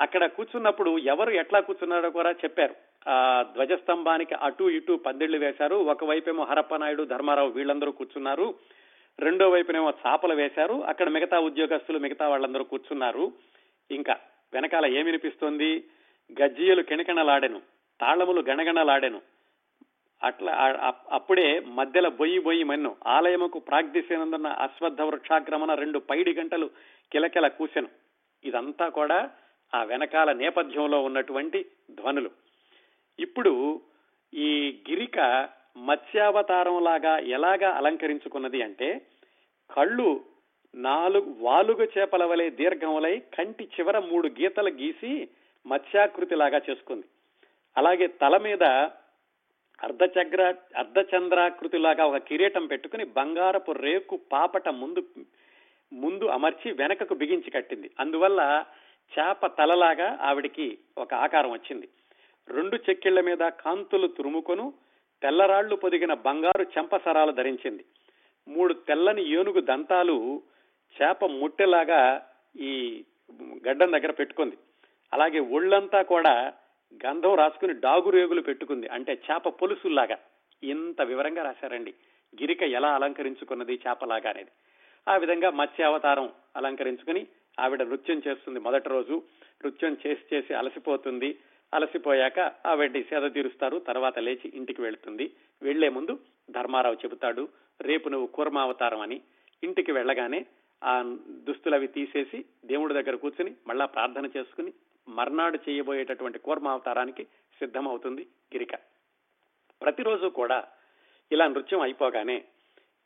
అక్కడ కూర్చున్నప్పుడు ఎవరు ఎట్లా కూర్చున్నారో కూడా చెప్పారు. ఆ ధ్వజస్తంభానికి అటు ఇటు పందిళ్ళు వేశారు. ఒకవైపేమో హరప్పనాయుడు ధర్మారావు వీళ్ళందరూ కూర్చున్నారు. రెండో వైపునేమో చాపలు వేశారు. అక్కడ మిగతా ఉద్యోగస్తులు మిగతా వాళ్ళందరూ కూర్చున్నారు. ఇంకా వెనకాల ఏమినిపిస్తోంది? గజ్జియలు కెణకెణలాడెను తాళములు గణగణలాడెను. అట్లా అప్పుడే మధ్యలో బొయ్యి బొయ్యి మన్ను ఆలయముకు ప్రాగ్దిశేనందున్న అశ్వత్థ వృక్షాక్రమణ రెండు పైడి గంటలు కిలకిల కూసెను. ఇదంతా కూడా ఆ వెనకాల నేపథ్యంలో ఉన్నటువంటి ధ్వనులు. ఇప్పుడు ఈ గిరిక మత్స్యావతారం లాగా ఎలాగా అలంకరించుకున్నది అంటే కళ్ళు నాలుగు వాలుగు చేపల వలె దీర్ఘములై కంటి చివర మూడు గీతలు గీసి మత్స్యాకృతి లాగా చేసుకుంది. అలాగే తల మీద అర్ధచగ్ర అర్ధచంద్రాకృతిలాగా ఒక కిరీటం పెట్టుకుని బంగారపు రేకు పాపట ముందు ముందు అమర్చి వెనకకు బిగించి కట్టింది. అందువల్ల చేప తలలాగా ఆవిడికి ఒక ఆకారం వచ్చింది. రెండు చెక్కిళ్ళ మీద కాంతులు తురుముకొను తెల్లరాళ్ళు పొదిగిన బంగారు చెంపసరాలు ధరించింది. మూడు తెల్లని ఏనుగు దంతాలు చేప ముట్టెలాగా ఈ గడ్డం దగ్గర పెట్టుకుంది. అలాగే ఒళ్ళంతా కూడా గంధం రాసుకుని డాగు రేగులు పెట్టుకుంది. అంటే చేప పొలుసుల్లాగా. ఇంత వివరంగా రాశారండి. గిరిక ఎలా అలంకరించుకున్నది చేపలాగా అనేది. ఆ విధంగా మత్స్య అవతారం అలంకరించుకుని ఆవిడ నృత్యం చేస్తుంది మొదటి రోజు. నృత్యం చేసి చేసి అలసిపోతుంది. అలసిపోయాక ఆవిడ్ని సేద తీరుస్తారు. తర్వాత లేచి ఇంటికి వెళుతుంది. వెళ్ళే ముందు ధర్మారావు చెబుతాడు రేపు నువ్వు కూర్మావతారం అని. ఇంటికి వెళ్ళగానే ఆ దుస్తులు అవి తీసేసి దేవుడి దగ్గర కూర్చుని మళ్ళా ప్రార్థన చేసుకుని మర్నాడు చేయబోయేటటువంటి కూర్మావతారానికి సిద్ధమవుతుంది గిరిక. ప్రతిరోజు కూడా ఇలా నృత్యం అయిపోగానే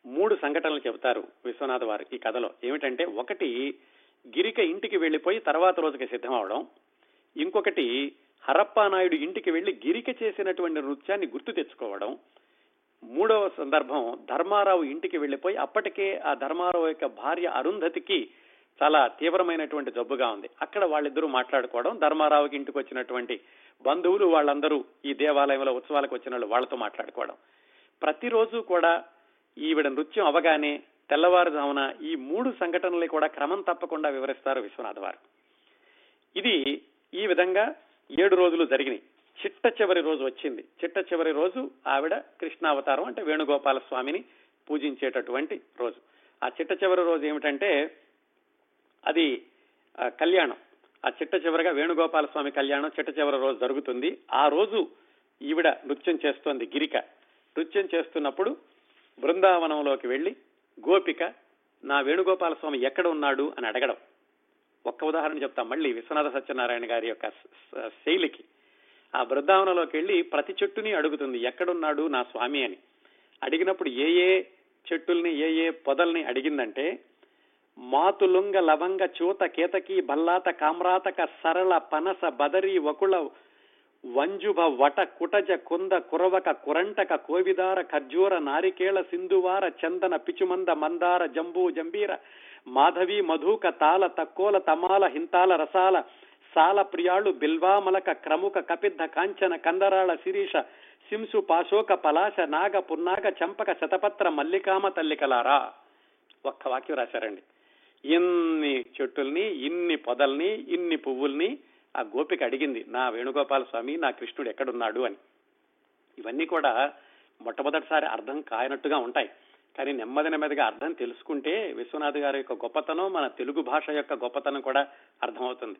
మూడు సంఘటనలు చెబుతారు విశ్వనాథ్ వారు ఈ కథలో. ఏమిటంటే ఒకటి గిరిక ఇంటికి వెళ్ళిపోయి తర్వాత రోజుకి సిద్ధమవడం. ఇంకొకటి హరప్పా నాయుడు ఇంటికి వెళ్ళి గిరిక చేసినటువంటి నృత్యాన్ని గుర్తు తెచ్చుకోవడం. మూడవ సందర్భం ధర్మారావు ఇంటికి వెళ్ళిపోయి అప్పటికే ఆ ధర్మారావు యొక్క భార్య అరుంధతికి చాలా తీవ్రమైనటువంటి జబ్బుగా ఉంది. అక్కడ వాళ్ళిద్దరూ మాట్లాడుకోవడం ధర్మారావుకి ఇంటికి వచ్చినటువంటి బంధువులు వాళ్ళందరూ ఈ దేవాలయంలో ఉత్సవాలకు వచ్చిన వాళ్ళు వాళ్ళతో మాట్లాడుకోవడం. ప్రతిరోజు కూడా ఈవిడ నృత్యం అవగానే తెల్లవారుజామున ఈ మూడు సంఘటనలు కూడా క్రమం తప్పకుండా వివరిస్తారు విశ్వనాథ్ వారు. ఇది ఈ విధంగా ఏడు రోజులు జరిగినాయి. చిట్ట చివరి రోజు వచ్చింది. చిట్ట చివరి రోజు ఆవిడ కృష్ణావతారం అంటే వేణుగోపాల స్వామిని పూజించేటటువంటి రోజు. ఆ చిట్ట చివరి రోజు ఏమిటంటే అది కళ్యాణం. ఆ చిట్ట చివరిగా వేణుగోపాల స్వామి కళ్యాణం చిట్ట చివరి రోజు జరుగుతుంది. ఆ రోజు ఈవిడ నృత్యం చేస్తోంది గిరిక. నృత్యం చేస్తున్నప్పుడు బృందావనంలోకి వెళ్ళి గోపిక నా వేణుగోపాల స్వామి ఎక్కడ ఉన్నాడు? అని అడగడం. ఒక్క ఉదాహరణ చెప్తాం. మళ్ళీ విశ్వనాథ సత్యనారాయణ గారి యొక్క శైలికి. ఆ బృందావనంలోకి వెళ్ళి ప్రతి చెట్టుని అడుగుతుంది ఎక్కడున్నాడు నా స్వామి అని. అడిగినప్పుడు ఏ ఏ చెట్టుల్ని ఏ ఏ పొదల్ని అడిగిందంటే మాతులుంగ లవంగ చూత కేతకి బల్లాత కామ్రాతక సరళ పనస బదరి వకుళ వంజుభ వట కుటజ కుంద కురవక కురంటక కోవిదార ఖర్జూర నారికేళ సింధువార చందన పిచుమంద మందార జంబూ జంబీర మాధవి మధుక తాల తక్కోల తమాల హింతాల రసాల సాల ప్రియాళు బిల్వామలక క్రముఖ కపిద్ధ కాంచన కందరాళ శిరీష శింసు పాశోక పలాశ నాగ పున్నాగ చంపక శతపత్ర మల్లికామ తల్లికలారా ఒక్క వాక్యం రాశారండి ఇన్ని చెట్టుల్ని ఇన్ని పొదల్ని ఇన్ని పువ్వుల్ని ఆ గోపిక అడిగింది నా వేణుగోపాల స్వామి నా కృష్ణుడు ఎక్కడున్నాడు అని ఇవన్నీ కూడా మొట్టమొదటిసారి అర్థం కాయనట్టుగా ఉంటాయి కానీ నెమ్మది నెమ్మదిగా అర్థం తెలుసుకుంటే విశ్వనాథ్ గారి యొక్క గొప్పతనం మన తెలుగు భాష యొక్క గొప్పతనం కూడా అర్థమవుతుంది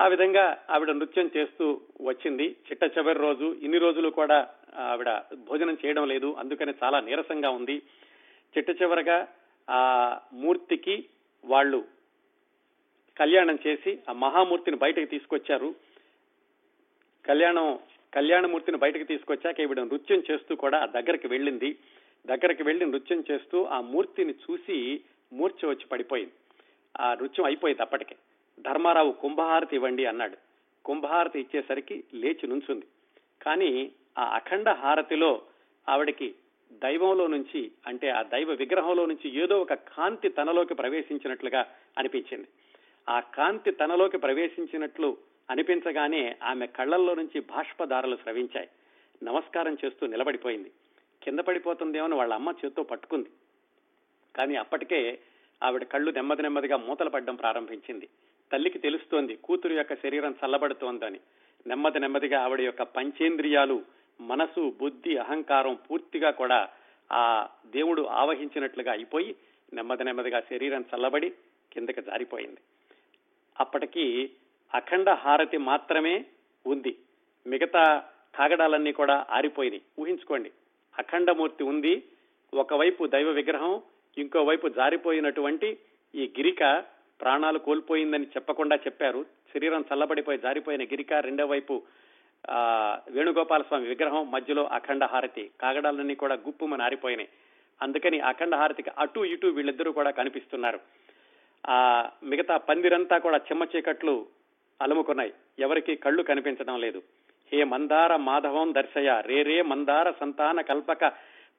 ఆ విధంగా ఆవిడ నృత్యం చేస్తూ వచ్చింది. చిట్ట చివరి రోజు ఇన్ని రోజులు కూడా ఆవిడ భోజనం చేయడం లేదు. అందుకని చాలా నీరసంగా ఉంది. చిట్ట చివరగా ఆ మూర్తికి వాళ్ళు కళ్యాణం చేసి ఆ మహామూర్తిని బయటకు తీసుకొచ్చారు. కళ్యాణం కళ్యాణమూర్తిని బయటకు తీసుకొచ్చాక ఈవిడ నృత్యం చేస్తూ కూడా ఆ దగ్గరికి వెళ్ళింది. దగ్గరికి వెళ్ళి నృత్యం చేస్తూ ఆ మూర్తిని చూసి మూర్ఛ వచ్చి పడిపోయింది. ఆ నృత్యం అయిపోయింది అప్పటికే. ధర్మారావు కుంభహారతి ఇవ్వండి అన్నాడు. కుంభహారతి ఇచ్చేసరికి లేచి నుంచుంది. కానీ ఆ అఖండ హారతిలో ఆవిడకి దైవంలో నుంచి అంటే ఆ దైవ విగ్రహంలో నుంచి ఏదో ఒక కాంతి తనలోకి ప్రవేశించినట్లుగా అనిపించింది. ఆ కాంతి తనలోకి ప్రవేశించినట్లు అనిపించగానే ఆమె కళ్ళల్లో నుంచి బాష్పధారలు స్రవించాయి. నమస్కారం చేస్తూ నిలబడిపోయింది. కింద పడిపోతుందేమో వాళ్ళ అమ్మ చేత్తో పట్టుకుంది. కానీ అప్పటికే ఆవిడ కళ్ళు నెమ్మది నెమ్మదిగా మూతలు పడ్డం ప్రారంభించింది. తల్లికి తెలుస్తోంది కూతురు యొక్క శరీరం చల్లబడుతోందని. నెమ్మది నెమ్మదిగా ఆవిడ యొక్క పంచేంద్రియాలు మనసు బుద్ధి అహంకారం పూర్తిగా కూడా ఆ దేవుడు ఆవహించినట్లుగా అయిపోయి నెమ్మది నెమ్మదిగా శరీరం చల్లబడి కిందకి జారిపోయింది. అప్పటికి అఖండ హారతి మాత్రమే ఉంది. మిగతా కాగడాలన్నీ కూడా ఆరిపోయినాయి. ఊహించుకోండి అఖండమూర్తి ఉంది ఒకవైపు దైవ విగ్రహం ఇంకోవైపు జారిపోయినటువంటి ఈ గిరిక ప్రాణాలు కోల్పోయిందని చెప్పకుండా చెప్పారు. శరీరం చల్లబడిపోయి జారిపోయిన గిరిక రెండో వైపు ఆ వేణుగోపాల స్వామి విగ్రహం మధ్యలో అఖండ హారతి. కాగడాలన్నీ కూడా గుప్పుమని ఆరిపోయినాయి అందుకని అఖండ హారతికి అటు ఇటు వీళ్ళిద్దరూ కూడా కనిపిస్తున్నారు. ఆ మిగతా పందిరంతా కూడా చెమ్మ చీకట్లు అలుముకున్నాయి. ఎవరికి కళ్ళు కనిపించడం లేదు. హే మందార మాధవం దర్శయ రేరే మందార సంతాన కల్పక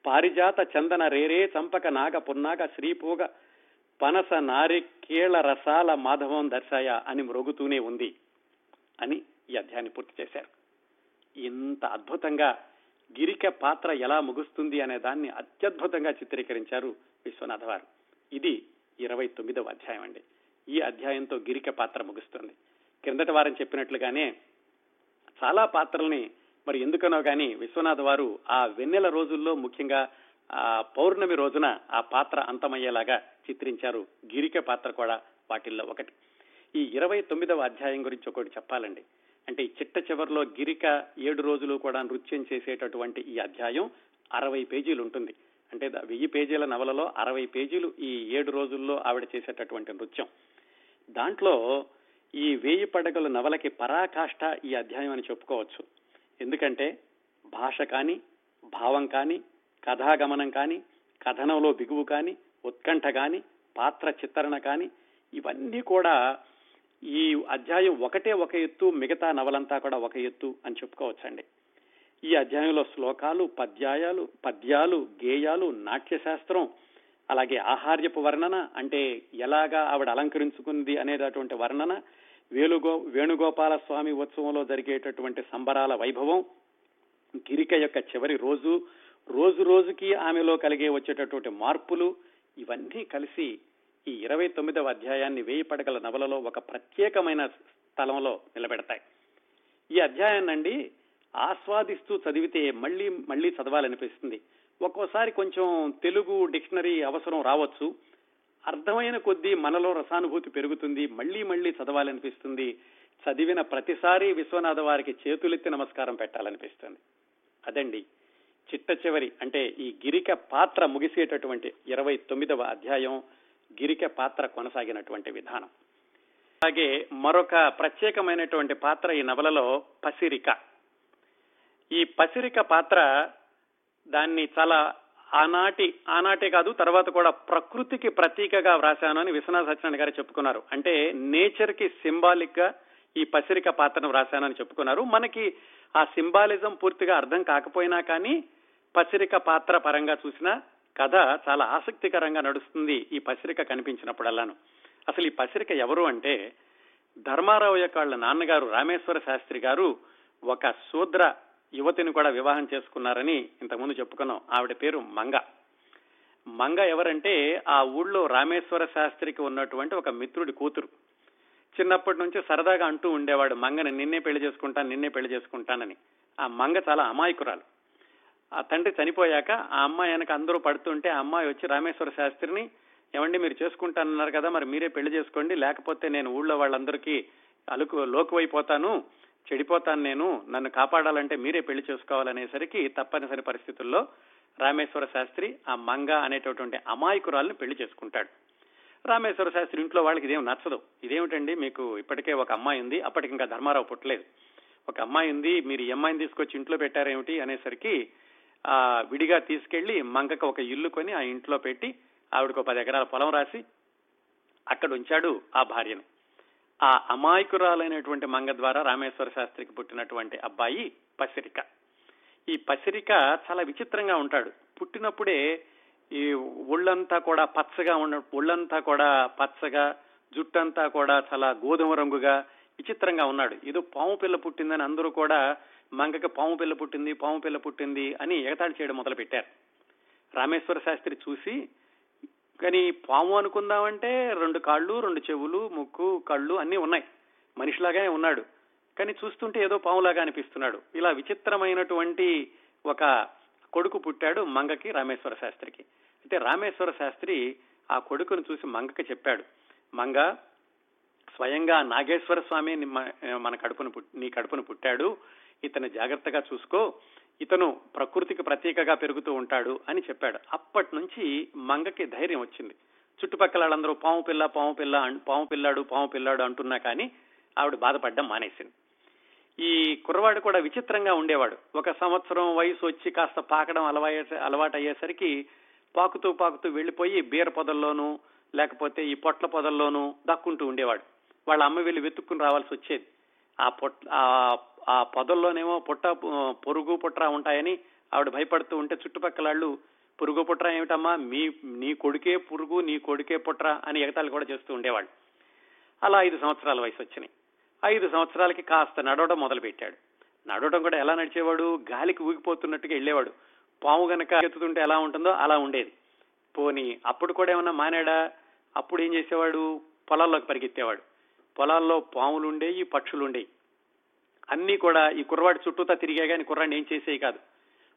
పారిజాత చందన రేరే చంపక నాగ పున్నాగ శ్రీపూగ పనస నారికేళ రసాల మాధవం దర్శాయ అని మ్రోగుతూనే ఉంది అని ఈ అధ్యాయాన్ని పూర్తి చేశారు. ఇంత అద్భుతంగా గిరిక పాత్ర ఎలా ముగుస్తుంది అనే దాన్ని అత్యద్భుతంగా చిత్రీకరించారు విశ్వనాథ వారు. ఇది ఇరవై తొమ్మిదవ అధ్యాయం అండి. ఈ అధ్యాయంతో గిరిక పాత్ర ముగుస్తుంది. కిందటి వారం చెప్పినట్లుగానే చాలా పాత్రల్ని మరి ఎందుకనో కానీ విశ్వనాథ్ వారు ఆ వెన్నెల రోజుల్లో ముఖ్యంగా ఆ పౌర్ణమి రోజున ఆ పాత్ర అంతమయ్యేలాగా చిత్రించారు గిరిక పాత్ర కూడా వాటిల్లో ఒకటి. ఈ ఇరవై తొమ్మిదవ అధ్యాయం గురించి ఒకటి చెప్పాలండి. అంటే ఈ చిట్ట చివరిలో గిరిక ఏడు రోజులు కూడా నృత్యం చేసేటటువంటి ఈ అధ్యాయం అరవై పేజీలు ఉంటుంది. అంటే వెయ్యి పేజీల నవలలో అరవై పేజీలు ఈ ఏడు రోజుల్లో ఆవిడ చేసేటటువంటి నృత్యం. దాంట్లో ఈ వేయి పడగల నవలకి పరాకాష్ఠ ఈ అధ్యాయం అని చెప్పుకోవచ్చు. ఎందుకంటే భాష కానీ భావం కానీ కథాగమనం కానీ కథనంలో బిగువు కానీ ఉత్కంఠ కానీ పాత్ర చిత్రణ కానీ ఇవన్నీ కూడా ఈ అధ్యాయం ఒకటే ఒక ఎత్తు మిగతా నవలంతా కూడా ఒక ఎత్తు అని చెప్పుకోవచ్చండి. ఈ అధ్యాయంలో శ్లోకాలు పద్యాయాలు పద్యాలు గేయాలు నాట్యశాస్త్రం అలాగే ఆహార్యపు వర్ణన అంటే ఎలాగా ఆవిడ అలంకరించుకుంది అనేటటువంటి వర్ణన వేణుగో వేణుగోపాల స్వామి ఉత్సవంలో జరిగేటటువంటి సంబరాల వైభవం గిరిక యొక్క చివరి రోజు రోజు రోజుకి ఆమెలో కలిగే వచ్చేటటువంటి మార్పులు ఇవన్నీ కలిసి ఈ ఇరవై తొమ్మిదవ అధ్యాయాన్ని వేయి పడగల నవలలో ఒక ప్రత్యేకమైన స్థలంలో నిలబెడతాయి. ఈ అధ్యాయాన్నండి ఆస్వాదిస్తూ చదివితే మళ్ళీ మళ్ళీ చదవాలనిపిస్తుంది. ఒక్కోసారి కొంచెం తెలుగు డిక్షనరీ అవసరం రావచ్చు. అర్థమైన కొద్దీ మనలో రసానుభూతి పెరుగుతుంది. మళ్ళీ మళ్ళీ చదవాలనిపిస్తుంది. చదివిన ప్రతిసారి విశ్వనాథ వారికి చేతులెత్తి నమస్కారం పెట్టాలనిపిస్తుంది. అదండి చిట్ట చివరి అంటే ఈ గిరిక పాత్ర ముగిసేటటువంటి ఇరవై తొమ్మిదవ అధ్యాయం గిరిక పాత్ర కొనసాగినటువంటి విధానం. అలాగే మరొక ప్రత్యేకమైనటువంటి పాత్ర ఈ నవలలో పసిరిక. ఈ పసిరిక పాత్ర దాన్ని చాలా ఆనాటి ఆనాటే కాదు తర్వాత కూడా ప్రకృతికి ప్రతీకగా వ్రాశాను అని విశ్వనాథ సత్యనారాయణ గారు చెప్పుకున్నారు. అంటే నేచర్కి సింబాలిక్గా ఈ పసిరిక పాత్రను వ్రాశానని చెప్పుకున్నారు. మనకి ఆ సింబాలిజం పూర్తిగా అర్థం కాకపోయినా కానీ పసిరిక పాత్ర పరంగా చూసిన కథ చాలా ఆసక్తికరంగా నడుస్తుంది ఈ పసిరిక కనిపించినప్పుడల్లాను. అసలు ఈ పసిరిక ఎవరు అంటే ధర్మారావు యొక్క వాళ్ళ నాన్నగారు రామేశ్వర శాస్త్రి గారు ఒక శూద్ర యువతిని కూడా వివాహం చేసుకున్నారని ఇంతకుముందు చెప్పుకున్నాం. ఆవిడ పేరు మంగ. మంగ ఎవరంటే ఆ ఊళ్ళో రామేశ్వర శాస్త్రికి ఉన్నటువంటి ఒక మిత్రుడి కూతురు. చిన్నప్పటి నుంచి సరదాగా అంటూ ఉండేవాడు. మంగని నిన్నే పెళ్ళి చేసుకుంటాను నిన్నే పెళ్ళి చేసుకుంటానని. ఆ మంగ చాలా అమాయకురాలు. ఆ తండ్రి చనిపోయాక ఆ అమ్మాయి వెనక అందరూ పడుతుంటే ఆ అమ్మాయి వచ్చి రామేశ్వర శాస్త్రిని ఏమండి మీరు చేసుకుంటానన్నారు కదా మరి మీరే పెళ్ళి చేసుకోండి లేకపోతే నేను ఊళ్ళో వాళ్ళందరికీ అలుకు లోకువైపోతాను చెడిపోతాను నేను నన్ను కాపాడాలంటే మీరే పెళ్ళి చేసుకోవాలనేసరికి తప్పనిసరి పరిస్థితుల్లో రామేశ్వర శాస్త్రి ఆ మంగ అనేటటువంటి అమాయకురాల్ని పెళ్ళి చేసుకుంటాడు. రామేశ్వర శాస్త్రి ఇంట్లో వాళ్ళకి ఇదేం నచ్చదు. ఇదేమిటండి మీకు ఇప్పటికే ఒక అమ్మాయి ఉంది అప్పటికి ఇంకా ధర్మారావు పుట్టలేదు. ఒక అమ్మాయి ఉంది మీరు ఈ అమ్మాయిని తీసుకొచ్చి ఇంట్లో పెట్టారేమిటి అనేసరికి ఆ విడిగా తీసుకెళ్ళి మంగక ఒక ఇల్లు కొని ఆ ఇంట్లో పెట్టి ఆవిడకు పది ఎకరాల పొలం రాసి అక్కడ ఉంచాడు ఆ భార్యను. ఆ అమాయకురాలైనటువంటి మంగ ద్వారా రామేశ్వర శాస్త్రికి పుట్టినటువంటి అబ్బాయి పసిరిక. ఈ పసిరిక చాలా విచిత్రంగా ఉంటాడు. పుట్టినప్పుడే ఈ ఒళ్ళంతా కూడా పచ్చగా ఉన్న ఒళ్ళంతా కూడా పచ్చగా జుట్టంతా కూడా చాలా గోధుమ రంగుగా విచిత్రంగా ఉన్నాడు. ఏదో పాము పిల్ల పుట్టిందని అందరూ కూడా మంగకి పాము పిల్ల పుట్టింది పాము పిల్ల పుట్టింది అని ఎగతాళి చేయడం మొదలు పెట్టారు రామేశ్వర శాస్త్రి చూసి కానీ పాము అనుకుందామంటే రెండు కాళ్ళు రెండు చెవులు ముక్కు కళ్ళు అన్నీ ఉన్నాయి. మనిషిలాగానే ఉన్నాడు. కానీ చూస్తుంటే ఏదో పాములాగా అనిపిస్తున్నాడు. ఇలా విచిత్రమైనటువంటి ఒక కొడుకు పుట్టాడు మంగకి రామేశ్వర శాస్త్రికి. అయితే రామేశ్వర శాస్త్రి ఆ కొడుకును చూసి మంగకి చెప్పాడు మంగ స్వయంగా నాగేశ్వర స్వామి మన కడుపును నీ కడుపును పుట్టాడు. ఇతను జాగ్రత్తగా చూసుకో. ఇతను ప్రకృతికి ప్రత్యేకగా పెరుగుతూ ఉంటాడు అని చెప్పాడు. అప్పటి నుంచి మంగకి ధైర్యం వచ్చింది. చుట్టుపక్కల వాళ్ళందరూ పాము పిల్ల పాము పిల్ల పాము పిల్లాడు పాము పిల్లాడు అంటున్నా కానీ ఆవిడ బాధపడ్డం మానేసింది. ఈ కుర్రవాడు కూడా విచిత్రంగా ఉండేవాడు. ఒక సంవత్సరం వయసు వచ్చి కాస్త పాకడం అలవాయ అలవాటు అయ్యేసరికి పాకుతూ పాకుతూ వెళ్ళిపోయి బీర పొదల్లోనూ లేకపోతే ఈ పొట్ల పొదల్లోనూ దక్కుంటూ ఉండేవాడు. వాళ్ళ అమ్మ వెళ్ళి వెతుక్కుని రావాల్సి వచ్చేది. ఆ పొట్ ఆ ఆ పొదల్లోనేమో పుట్ట పొరుగు పుట్ర ఉంటాయని ఆవిడ భయపడుతూ ఉంటే చుట్టుపక్కల వాళ్ళు పురుగు పుట్ర ఏమిటమ్మా? మీ నీ కొడుకే పురుగు నీ కొడుకే పుట్ర అని ఎగతాళి కూడా చేస్తూ ఉండేవాళ్ళు. అలా ఐదు సంవత్సరాల వయసు వచ్చినాయి. ఐదు సంవత్సరాలకి కాస్త నడవడం మొదలుపెట్టాడు. నడవడం కూడా ఎలా నడిచేవాడు? గాలికి ఊగిపోతున్నట్టుగా వెళ్ళేవాడు. పాము గనక ఎత్తుతుంటే ఎలా ఉంటుందో అలా ఉండేది. పోని అప్పుడు కూడా ఏమన్నా మానాడా? అప్పుడు ఏం చేసేవాడు? పొలాల్లోకి పరిగెత్తేవాడు. పొలాల్లో పాములు ఉండేవి పక్షులు ఉండేవి అన్నీ కూడా ఈ కుర్రవాడి చుట్టూతా తిరిగా కానీ కుర్రాడిని ఏం చేసేవి కాదు.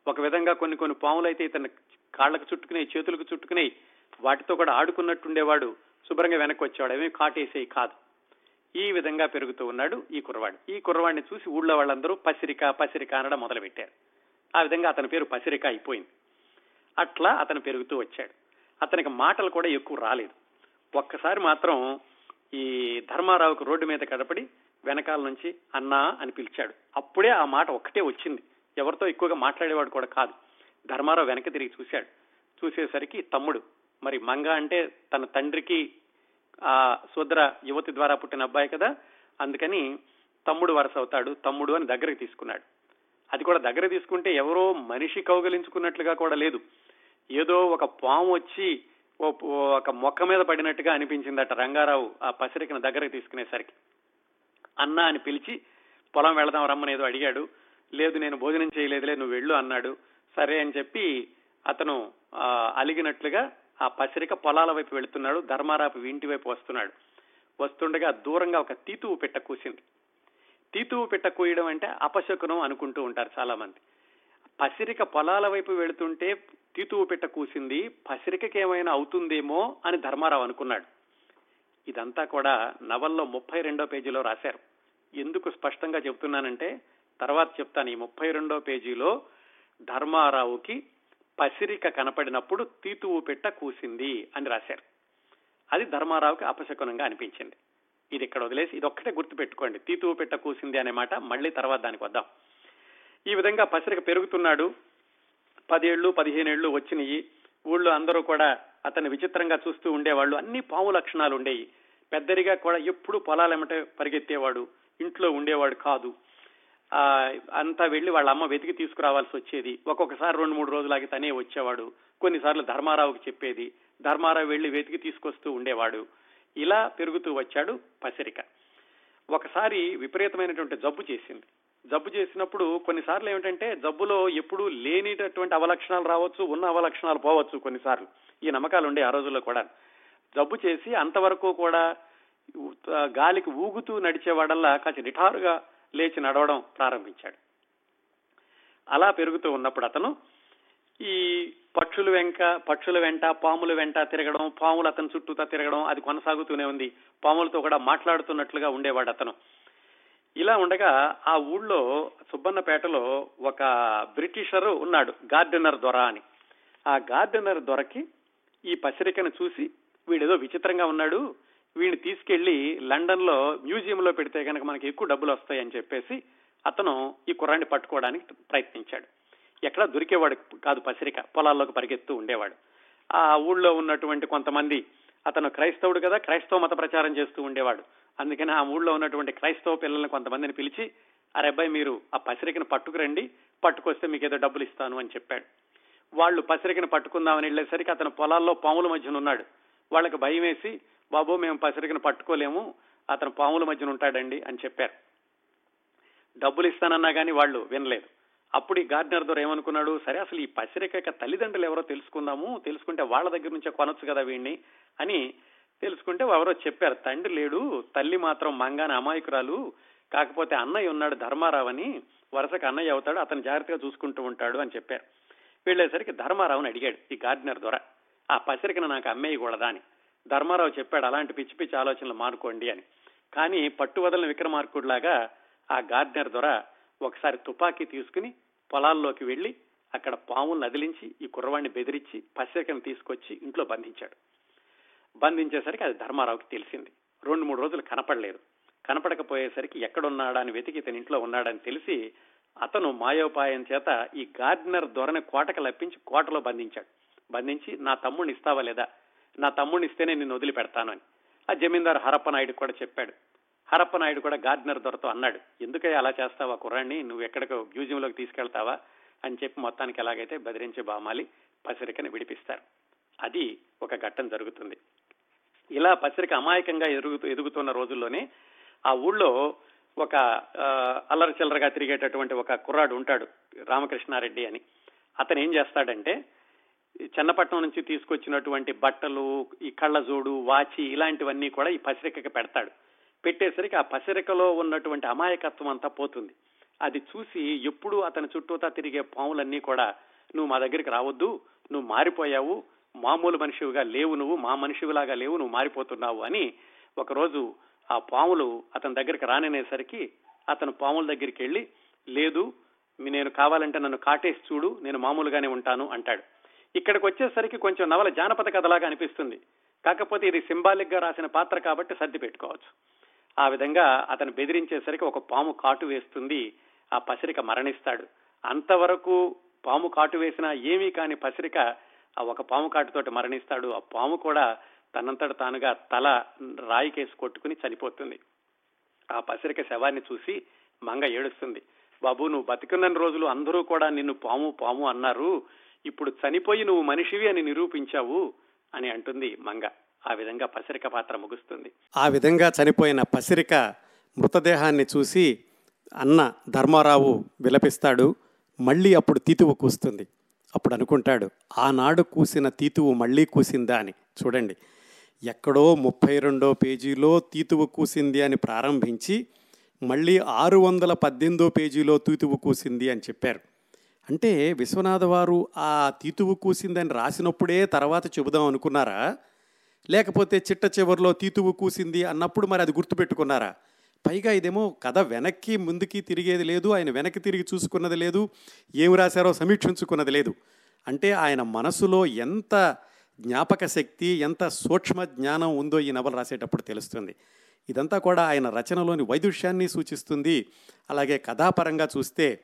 ఒక విధంగా కొన్ని కొన్ని పాములు అయితే ఇతను కాళ్ళకు చుట్టుకునే చేతులకు చుట్టుకునే వాటితో కూడా ఆడుకున్నట్టుండేవాడు శుభ్రంగా వెనక్కి వచ్చేవాడు ఏమీ కాటేసేవి కాదు. ఈ విధంగా పెరుగుతూ ఉన్నాడు ఈ కుర్రవాడు. ఈ కుర్రవాడిని చూసి ఊళ్ళో వాళ్ళందరూ పసిరిక పసిరిక అనడం మొదలుపెట్టారు. ఆ విధంగా అతని పేరు పసిరిక అయిపోయింది. అట్లా అతను పెరుగుతూ వచ్చాడు. అతనికి మాటలు కూడా ఎక్కువ రాలేదు. ఒక్కసారి మాత్రం ఈ ధర్మారావుకు రోడ్డు మీద కడపడి వెనకాల నుంచి అన్నా అని పిలిచాడు. అప్పుడే ఆ మాట ఒక్కటే వచ్చింది. ఎవరితో ఎక్కువగా మాట్లాడేవాడు కూడా కాదు. ధర్మారావు వెనక్కి తిరిగి చూశాడు. చూసేసరికి తమ్ముడు మరి మంగ అంటే తన తండ్రికి ఆ శూద్ర యువతి ద్వారా పుట్టిన అబ్బాయి కదా అందుకని తమ్ముడు వరస అవుతాడు తమ్ముడు అని దగ్గరికి తీసుకున్నాడు. అది కూడా దగ్గర తీసుకుంటే ఎవరో మనిషి కౌగలించుకున్నట్లుగా కూడా లేదు. ఏదో ఒక పాము వచ్చి ఒక మొక్క మీద పడినట్టుగా అనిపించిందట రంగారావు ఆ పసిరికను దగ్గరకు తీసుకునేసరికి. అన్న అని పిలిచి పొలం వెళదాం రమ్మని ఏదో అడిగాడు. లేదు నేను భోజనం చేయలేదులే నువ్వు వెళ్ళు అన్నాడు. సరే అని చెప్పి అతను అలిగినట్లుగా ఆ పసిరిక పొలాల వైపు వెళుతున్నాడు. ధర్మారాపు ఇంటి వైపు వస్తున్నాడు. వస్తుండగా దూరంగా ఒక తీతువు పెట్ట కూసింది. తీతువు పెట్ట కూయడం అంటే అపశకునం అనుకుంటూ ఉంటారు చాలా మంది పసిరిక పొలాల వైపు వెళుతుంటే తీతువు పెట్ట కూసింది. పసిరికకి ఏమైనా అవుతుందేమో అని ధర్మారావు అనుకున్నాడు. ఇదంతా కూడా నవల్లో ముప్పై రెండో పేజీలో రాశారు. ఎందుకు స్పష్టంగా చెప్తున్నానంటే తర్వాత చెప్తాను. ఈ ముప్పై రెండో పేజీలో ధర్మారావుకి పసిరిక కనపడినప్పుడు తీతువు పెట్ట కూసింది అని రాశారు. అది ధర్మారావుకి అపశకునంగా అనిపించింది. ఇది ఇక్కడ వదిలేసి ఇది ఒక్కటే గుర్తు పెట్టుకోండి తీతువు పెట్ట కూసింది అనే మాట మళ్ళీ తర్వాత దానికి వద్దాం. ఈ విధంగా పసిరిక పెరుగుతున్నాడు. పదేళ్ళు పదిహేనేళ్ళు వచ్చినాయి. ఊళ్ళో అందరూ కూడా అతన్ని విచిత్రంగా చూస్తూ ఉండేవాళ్ళు. అన్ని పాము లక్షణాలు ఉండేవి పెద్దరిగా కూడా ఎప్పుడు పొలాలెమట పరిగెత్తేవాడు. ఇంట్లో ఉండేవాడు కాదు. అంతా వెళ్ళి వాళ్ళ అమ్మ వెతికి తీసుకురావాల్సి వచ్చేది. ఒక్కొక్కసారి రెండు మూడు రోజులకి తనే వచ్చేవాడు. కొన్నిసార్లు ధర్మారావుకి చెప్పేది. ధర్మారావు వెళ్ళి వెతికి తీసుకొస్తూ ఉండేవాడు. ఇలా పెరుగుతూ వచ్చాడు పసిరిక. ఒకసారి విపరీతమైనటువంటి జబ్బు చేసింది. జబ్బు చేసినప్పుడు కొన్నిసార్లు ఏమిటంటే జబ్బులో ఎప్పుడూ లేనిటటువంటి అవలక్షణాలు రావచ్చు ఉన్న అవలక్షణాలు పోవచ్చు కొన్నిసార్లు. ఈ నమ్మకాలు ఉండే ఆ రోజుల్లో కూడా. జబ్బు చేసి అంతవరకు కూడా గాలికి ఊగుతూ నడిచేవాడల్లా కాసి నిఠారుగా లేచి నడవడం ప్రారంభించాడు. అలా పెరుగుతూ ఉన్నప్పుడు అతను ఈ పక్షులు వెంక పక్షుల వెంట పాముల వెంట తిరగడం పాములు అతని చుట్టూతా తిరగడం అది కొనసాగుతూనే ఉంది. పాములతో కూడా మాట్లాడుతున్నట్లుగా ఉండేవాడు అతను. ఇలా ఉండగా ఆ ఊళ్ళో సుబ్బన్నపేటలో ఒక బ్రిటిషరు ఉన్నాడు గార్డెనర్ దొర అని. ఆ గార్డెనర్ దొరకి ఈ పసిరికను చూసి వీడేదో విచిత్రంగా ఉన్నాడు వీడిని తీసుకెళ్ళి లండన్లో మ్యూజియంలో పెడితే కనుక మనకి ఎక్కువ డబ్బులు వస్తాయని చెప్పేసి అతను ఈ కుర్రాన్ని పట్టుకోవడానికి ప్రయత్నించాడు. ఎక్కడా దొరికేవాడు కాదు పసిరిక పొలాల్లోకి పరిగెత్తూ ఉండేవాడు. ఆ ఊళ్ళో ఉన్నటువంటి కొంతమంది అతను క్రైస్తవుడు కదా క్రైస్తవ మత ప్రచారం చేస్తూ ఉండేవాడు. అందుకని ఆ ఊళ్ళో ఉన్నటువంటి క్రైస్తవ పిల్లల్ని కొంతమందిని పిలిచి అరే అబ్బాయి మీరు ఆ పసిరికను పట్టుకురండి పట్టుకొస్తే మీకు ఏదో డబ్బులు ఇస్తాను అని చెప్పాడు. వాళ్ళు పసిరికను పట్టుకుందామని వెళ్ళేసరికి అతను పొలాల్లో పాముల మధ్యన ఉన్నాడు. వాళ్ళకి భయం వేసి బాబు మేము పసిరికను పట్టుకోలేము అతను పాముల మధ్యన ఉంటాడండి అని చెప్పారు. డబ్బులు ఇస్తానన్నా కానీ వాళ్ళు వినలేదు. అప్పుడు ఈ గార్డెనర్ ద్వారా ఏమనుకున్నాడు సరే అసలు ఈ పసిరిక తల్లిదండ్రులు ఎవరో తెలుసుకుందాము తెలుసుకుంటే వాళ్ళ దగ్గర నుంచే కొనొచ్చు కదా వీడిని అని తెలుసుకుంటే ఎవరో చెప్పారు తండ్రి లేడు తల్లి మాత్రం మంగాన అమాయకురాలు కాకపోతే అన్నయ్య ఉన్నాడు ధర్మారావు అని వరుసకు అన్నయ్య అవుతాడు అతను జాగ్రత్తగా చూసుకుంటూ ఉంటాడు అని చెప్పారు. వెళ్ళేసరికి ధర్మారావుని అడిగాడు ఈ గార్డెనర్ ద్వారా ఆ పసిరికను నాకు అమ్మేయకూడదా అని. ధర్మారావు చెప్పాడు అలాంటి పిచ్చి పిచ్చి ఆలోచనలు మానుకోండి అని. కానీ పట్టువదలని విక్రమార్కుడిలాగా ఆ గార్డెనర్ ద్వారా ఒకసారి తుపాకీ తీసుకుని పొలాల్లోకి వెళ్ళి అక్కడ పాములను నదిలించి ఈ కుర్రవాణ్ణి బెదిరించి పసిరికను తీసుకొచ్చి ఇంట్లో బంధించాడు. బంధించేసరికి అది ధర్మారావుకి తెలిసింది. రెండు మూడు రోజులు కనపడలేదు. కనపడకపోయేసరికి ఎక్కడున్నాడా అని వెతికి ఇతని ఇంట్లో ఉన్నాడని తెలిసి అతను మాయోపాయం చేత ఈ గార్డెనర్ దొరని కోటకు లప్పించి కోటలో బంధించాడు. బంధించి నా తమ్ముడిని ఇస్తావా లేదా? నా తమ్ముడిని ఇస్తేనే నిన్ను వదిలిపెడతాను అని. ఆ జమీందారు హరప్పనాయుడు కూడా చెప్పాడు. హరప్పనాయుడు కూడా గార్డెనర్ దొరతో అన్నాడు ఎందుకై అలా చేస్తావా కుర్రాన్ని? నువ్వు ఎక్కడికో మ్యూజియంలోకి తీసుకెళ్తావా? అని చెప్పి మొత్తానికి ఎలాగైతే బెదిరించి బామాలి పసిరికని విడిపిస్తారు. అది ఒక ఘట్టం జరుగుతుంది. ఇలా పత్రిక అమాయకంగా ఎదుగుతూ ఎదుగుతున్న రోజుల్లోనే ఆ ఊళ్ళో ఒక అల్లరి చిల్లరగా తిరిగేటటువంటి ఒక కుర్రాడు ఉంటాడు రామకృష్ణారెడ్డి అని. అతను ఏం చేస్తాడంటే ఈ చెన్నపట్నం నుంచి తీసుకొచ్చినటువంటి బట్టలు ఈ కళ్ళజోడు వాచి ఇలాంటివన్నీ కూడా ఈ పసిరికకి పెడతాడు. పెట్టేసరికి ఆ పసిరికలో ఉన్నటువంటి అమాయకత్వం అంతా పోతుంది. అది చూసి ఎప్పుడు అతని చుట్టూతా తిరిగే పాములన్నీ కూడా నువ్వు మా దగ్గరికి రావద్దు నువ్వు మారిపోయావు మామూలు మనిషివిగా లేవు నువ్వు మా మనిషివిలాగా లేవు నువ్వు మారిపోతున్నావు అని ఒకరోజు ఆ పాములు అతని దగ్గరికి రాననేసరికి అతను పాముల దగ్గరికి వెళ్ళి లేదు నేను కావాలంటే నన్ను కాటేసి చూడు నేను మామూలుగానే ఉంటాను అంటాడు. ఇక్కడికి వచ్చేసరికి కొంచెం నవల జానపద కథలాగా అనిపిస్తుంది. కాకపోతే ఇది సింబాలిక్గా రాసిన పాత్ర కాబట్టి సర్ది పెట్టుకోవచ్చు. ఆ విధంగా అతను బెదిరించేసరికి ఒక పాము కాటు వేస్తుంది ఆ పసిరిక మరణిస్తాడు. అంతవరకు పాము కాటు వేసినా ఏమీ కాని పసిరిక ఆ ఒక పాము కాటుతోటి మరణిస్తాడు. ఆ పాము కూడా తనంతట తానుగా తల రాయికేసి కొట్టుకుని చనిపోతుంది. ఆ పసిరిక శవాన్ని చూసి మంగ ఏడుస్తుంది. బాబు నువ్వు బతికున్న రోజులు అందరూ కూడా నిన్ను పాము పాము అన్నారు. ఇప్పుడు చనిపోయి నువ్వు మనిషివి అని నిరూపించావు అని అంటుంది మంగ. ఆ విధంగా పసిరిక పాత్ర ముగుస్తుంది. ఆ విధంగా చనిపోయిన పసిరిక మృతదేహాన్ని చూసి అన్న ధర్మారావు విలపిస్తాడు. మళ్ళీ అప్పుడు తీతువు కూస్తుంది. అప్పుడు అనుకుంటాడు ఆనాడు కూసిన తీతువు మళ్ళీ కూసిందా అని. చూడండి ఎక్కడో ముప్పై రెండో పేజీలో తీతువు కూసింది అని ప్రారంభించి మళ్ళీ ఆరు వందల పద్దెనిమిదో పేజీలో తీతువు కూసింది అని చెప్పారు. అంటే విశ్వనాథ వారు ఆ తీతువు కూసిందని రాసినప్పుడే తర్వాత చెబుదాం అనుకున్నారా? లేకపోతే చిట్ట చివరిలో తీతువు కూసింది అన్నప్పుడు మరి అది గుర్తుపెట్టుకున్నారా? పైగా ఇదేమో కథ వెనక్కి ముందుకి తిరిగేది లేదు ఆయన వెనక్కి తిరిగి చూసుకున్నది లేదు ఏమి రాశారో సమీక్షించుకున్నది లేదు. అంటే ఆయన మనసులో ఎంత జ్ఞాపక శక్తి ఎంత సూక్ష్మ జ్ఞానం ఉందో ఈ నవల రాసేటప్పుడు తెలుస్తుంది. ఇదంతా కూడా ఆయన రచనలోని వైదుష్యాన్ని సూచిస్తుంది. అలాగే కథాపరంగా చూస్తే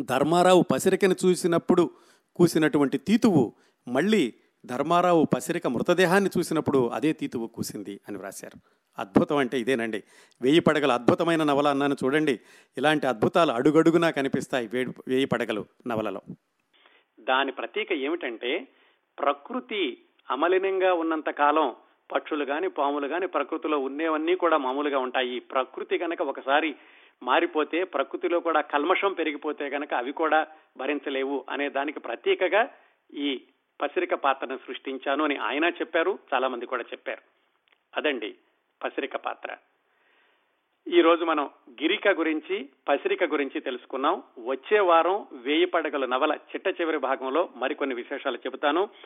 ధర్మారావు పసిరికను చూసినప్పుడు కూసినటువంటి తీతువు మళ్ళీ ధర్మారావు పసిరిక మృతదేహాన్ని చూసినప్పుడు అదే తీతువు కూసింది అని వ్రాశారు. అద్భుతం అంటే ఇదేనండి. వేయి పడగల అద్భుతమైన నవల అన్నాను చూడండి. ఇలాంటి అద్భుతాలు అడుగడుగునా కనిపిస్తాయి వేడి వేయి పడగలు నవలలో. దాని ప్రతీక ఏమిటంటే ప్రకృతి అమలినంగా ఉన్నంత కాలం పక్షులు కానీ పాములు కానీ ప్రకృతిలో ఉండేవన్నీ కూడా మామూలుగా ఉంటాయి. ప్రకృతి కనుక ఒకసారి మారిపోతే ప్రకృతిలో కూడా కల్మషం పెరిగిపోతే కనుక అవి కూడా భరించలేవు అనే దానికి ప్రతీకగా ఈ పసిరిక పాత్రను సృష్టించాను అని ఆయన చెప్పారు చాలా మంది కూడా చెప్పారు. అదండి పసిరిక పాత్ర. ఈ రోజు మనం గిరిక గురించి పసిరిక గురించి తెలుసుకున్నాం. వచ్చే వారం వేయి పడగల నవల చిట్ట చివరి భాగంలో మరికొన్ని విశేషాలు చెబుతాను.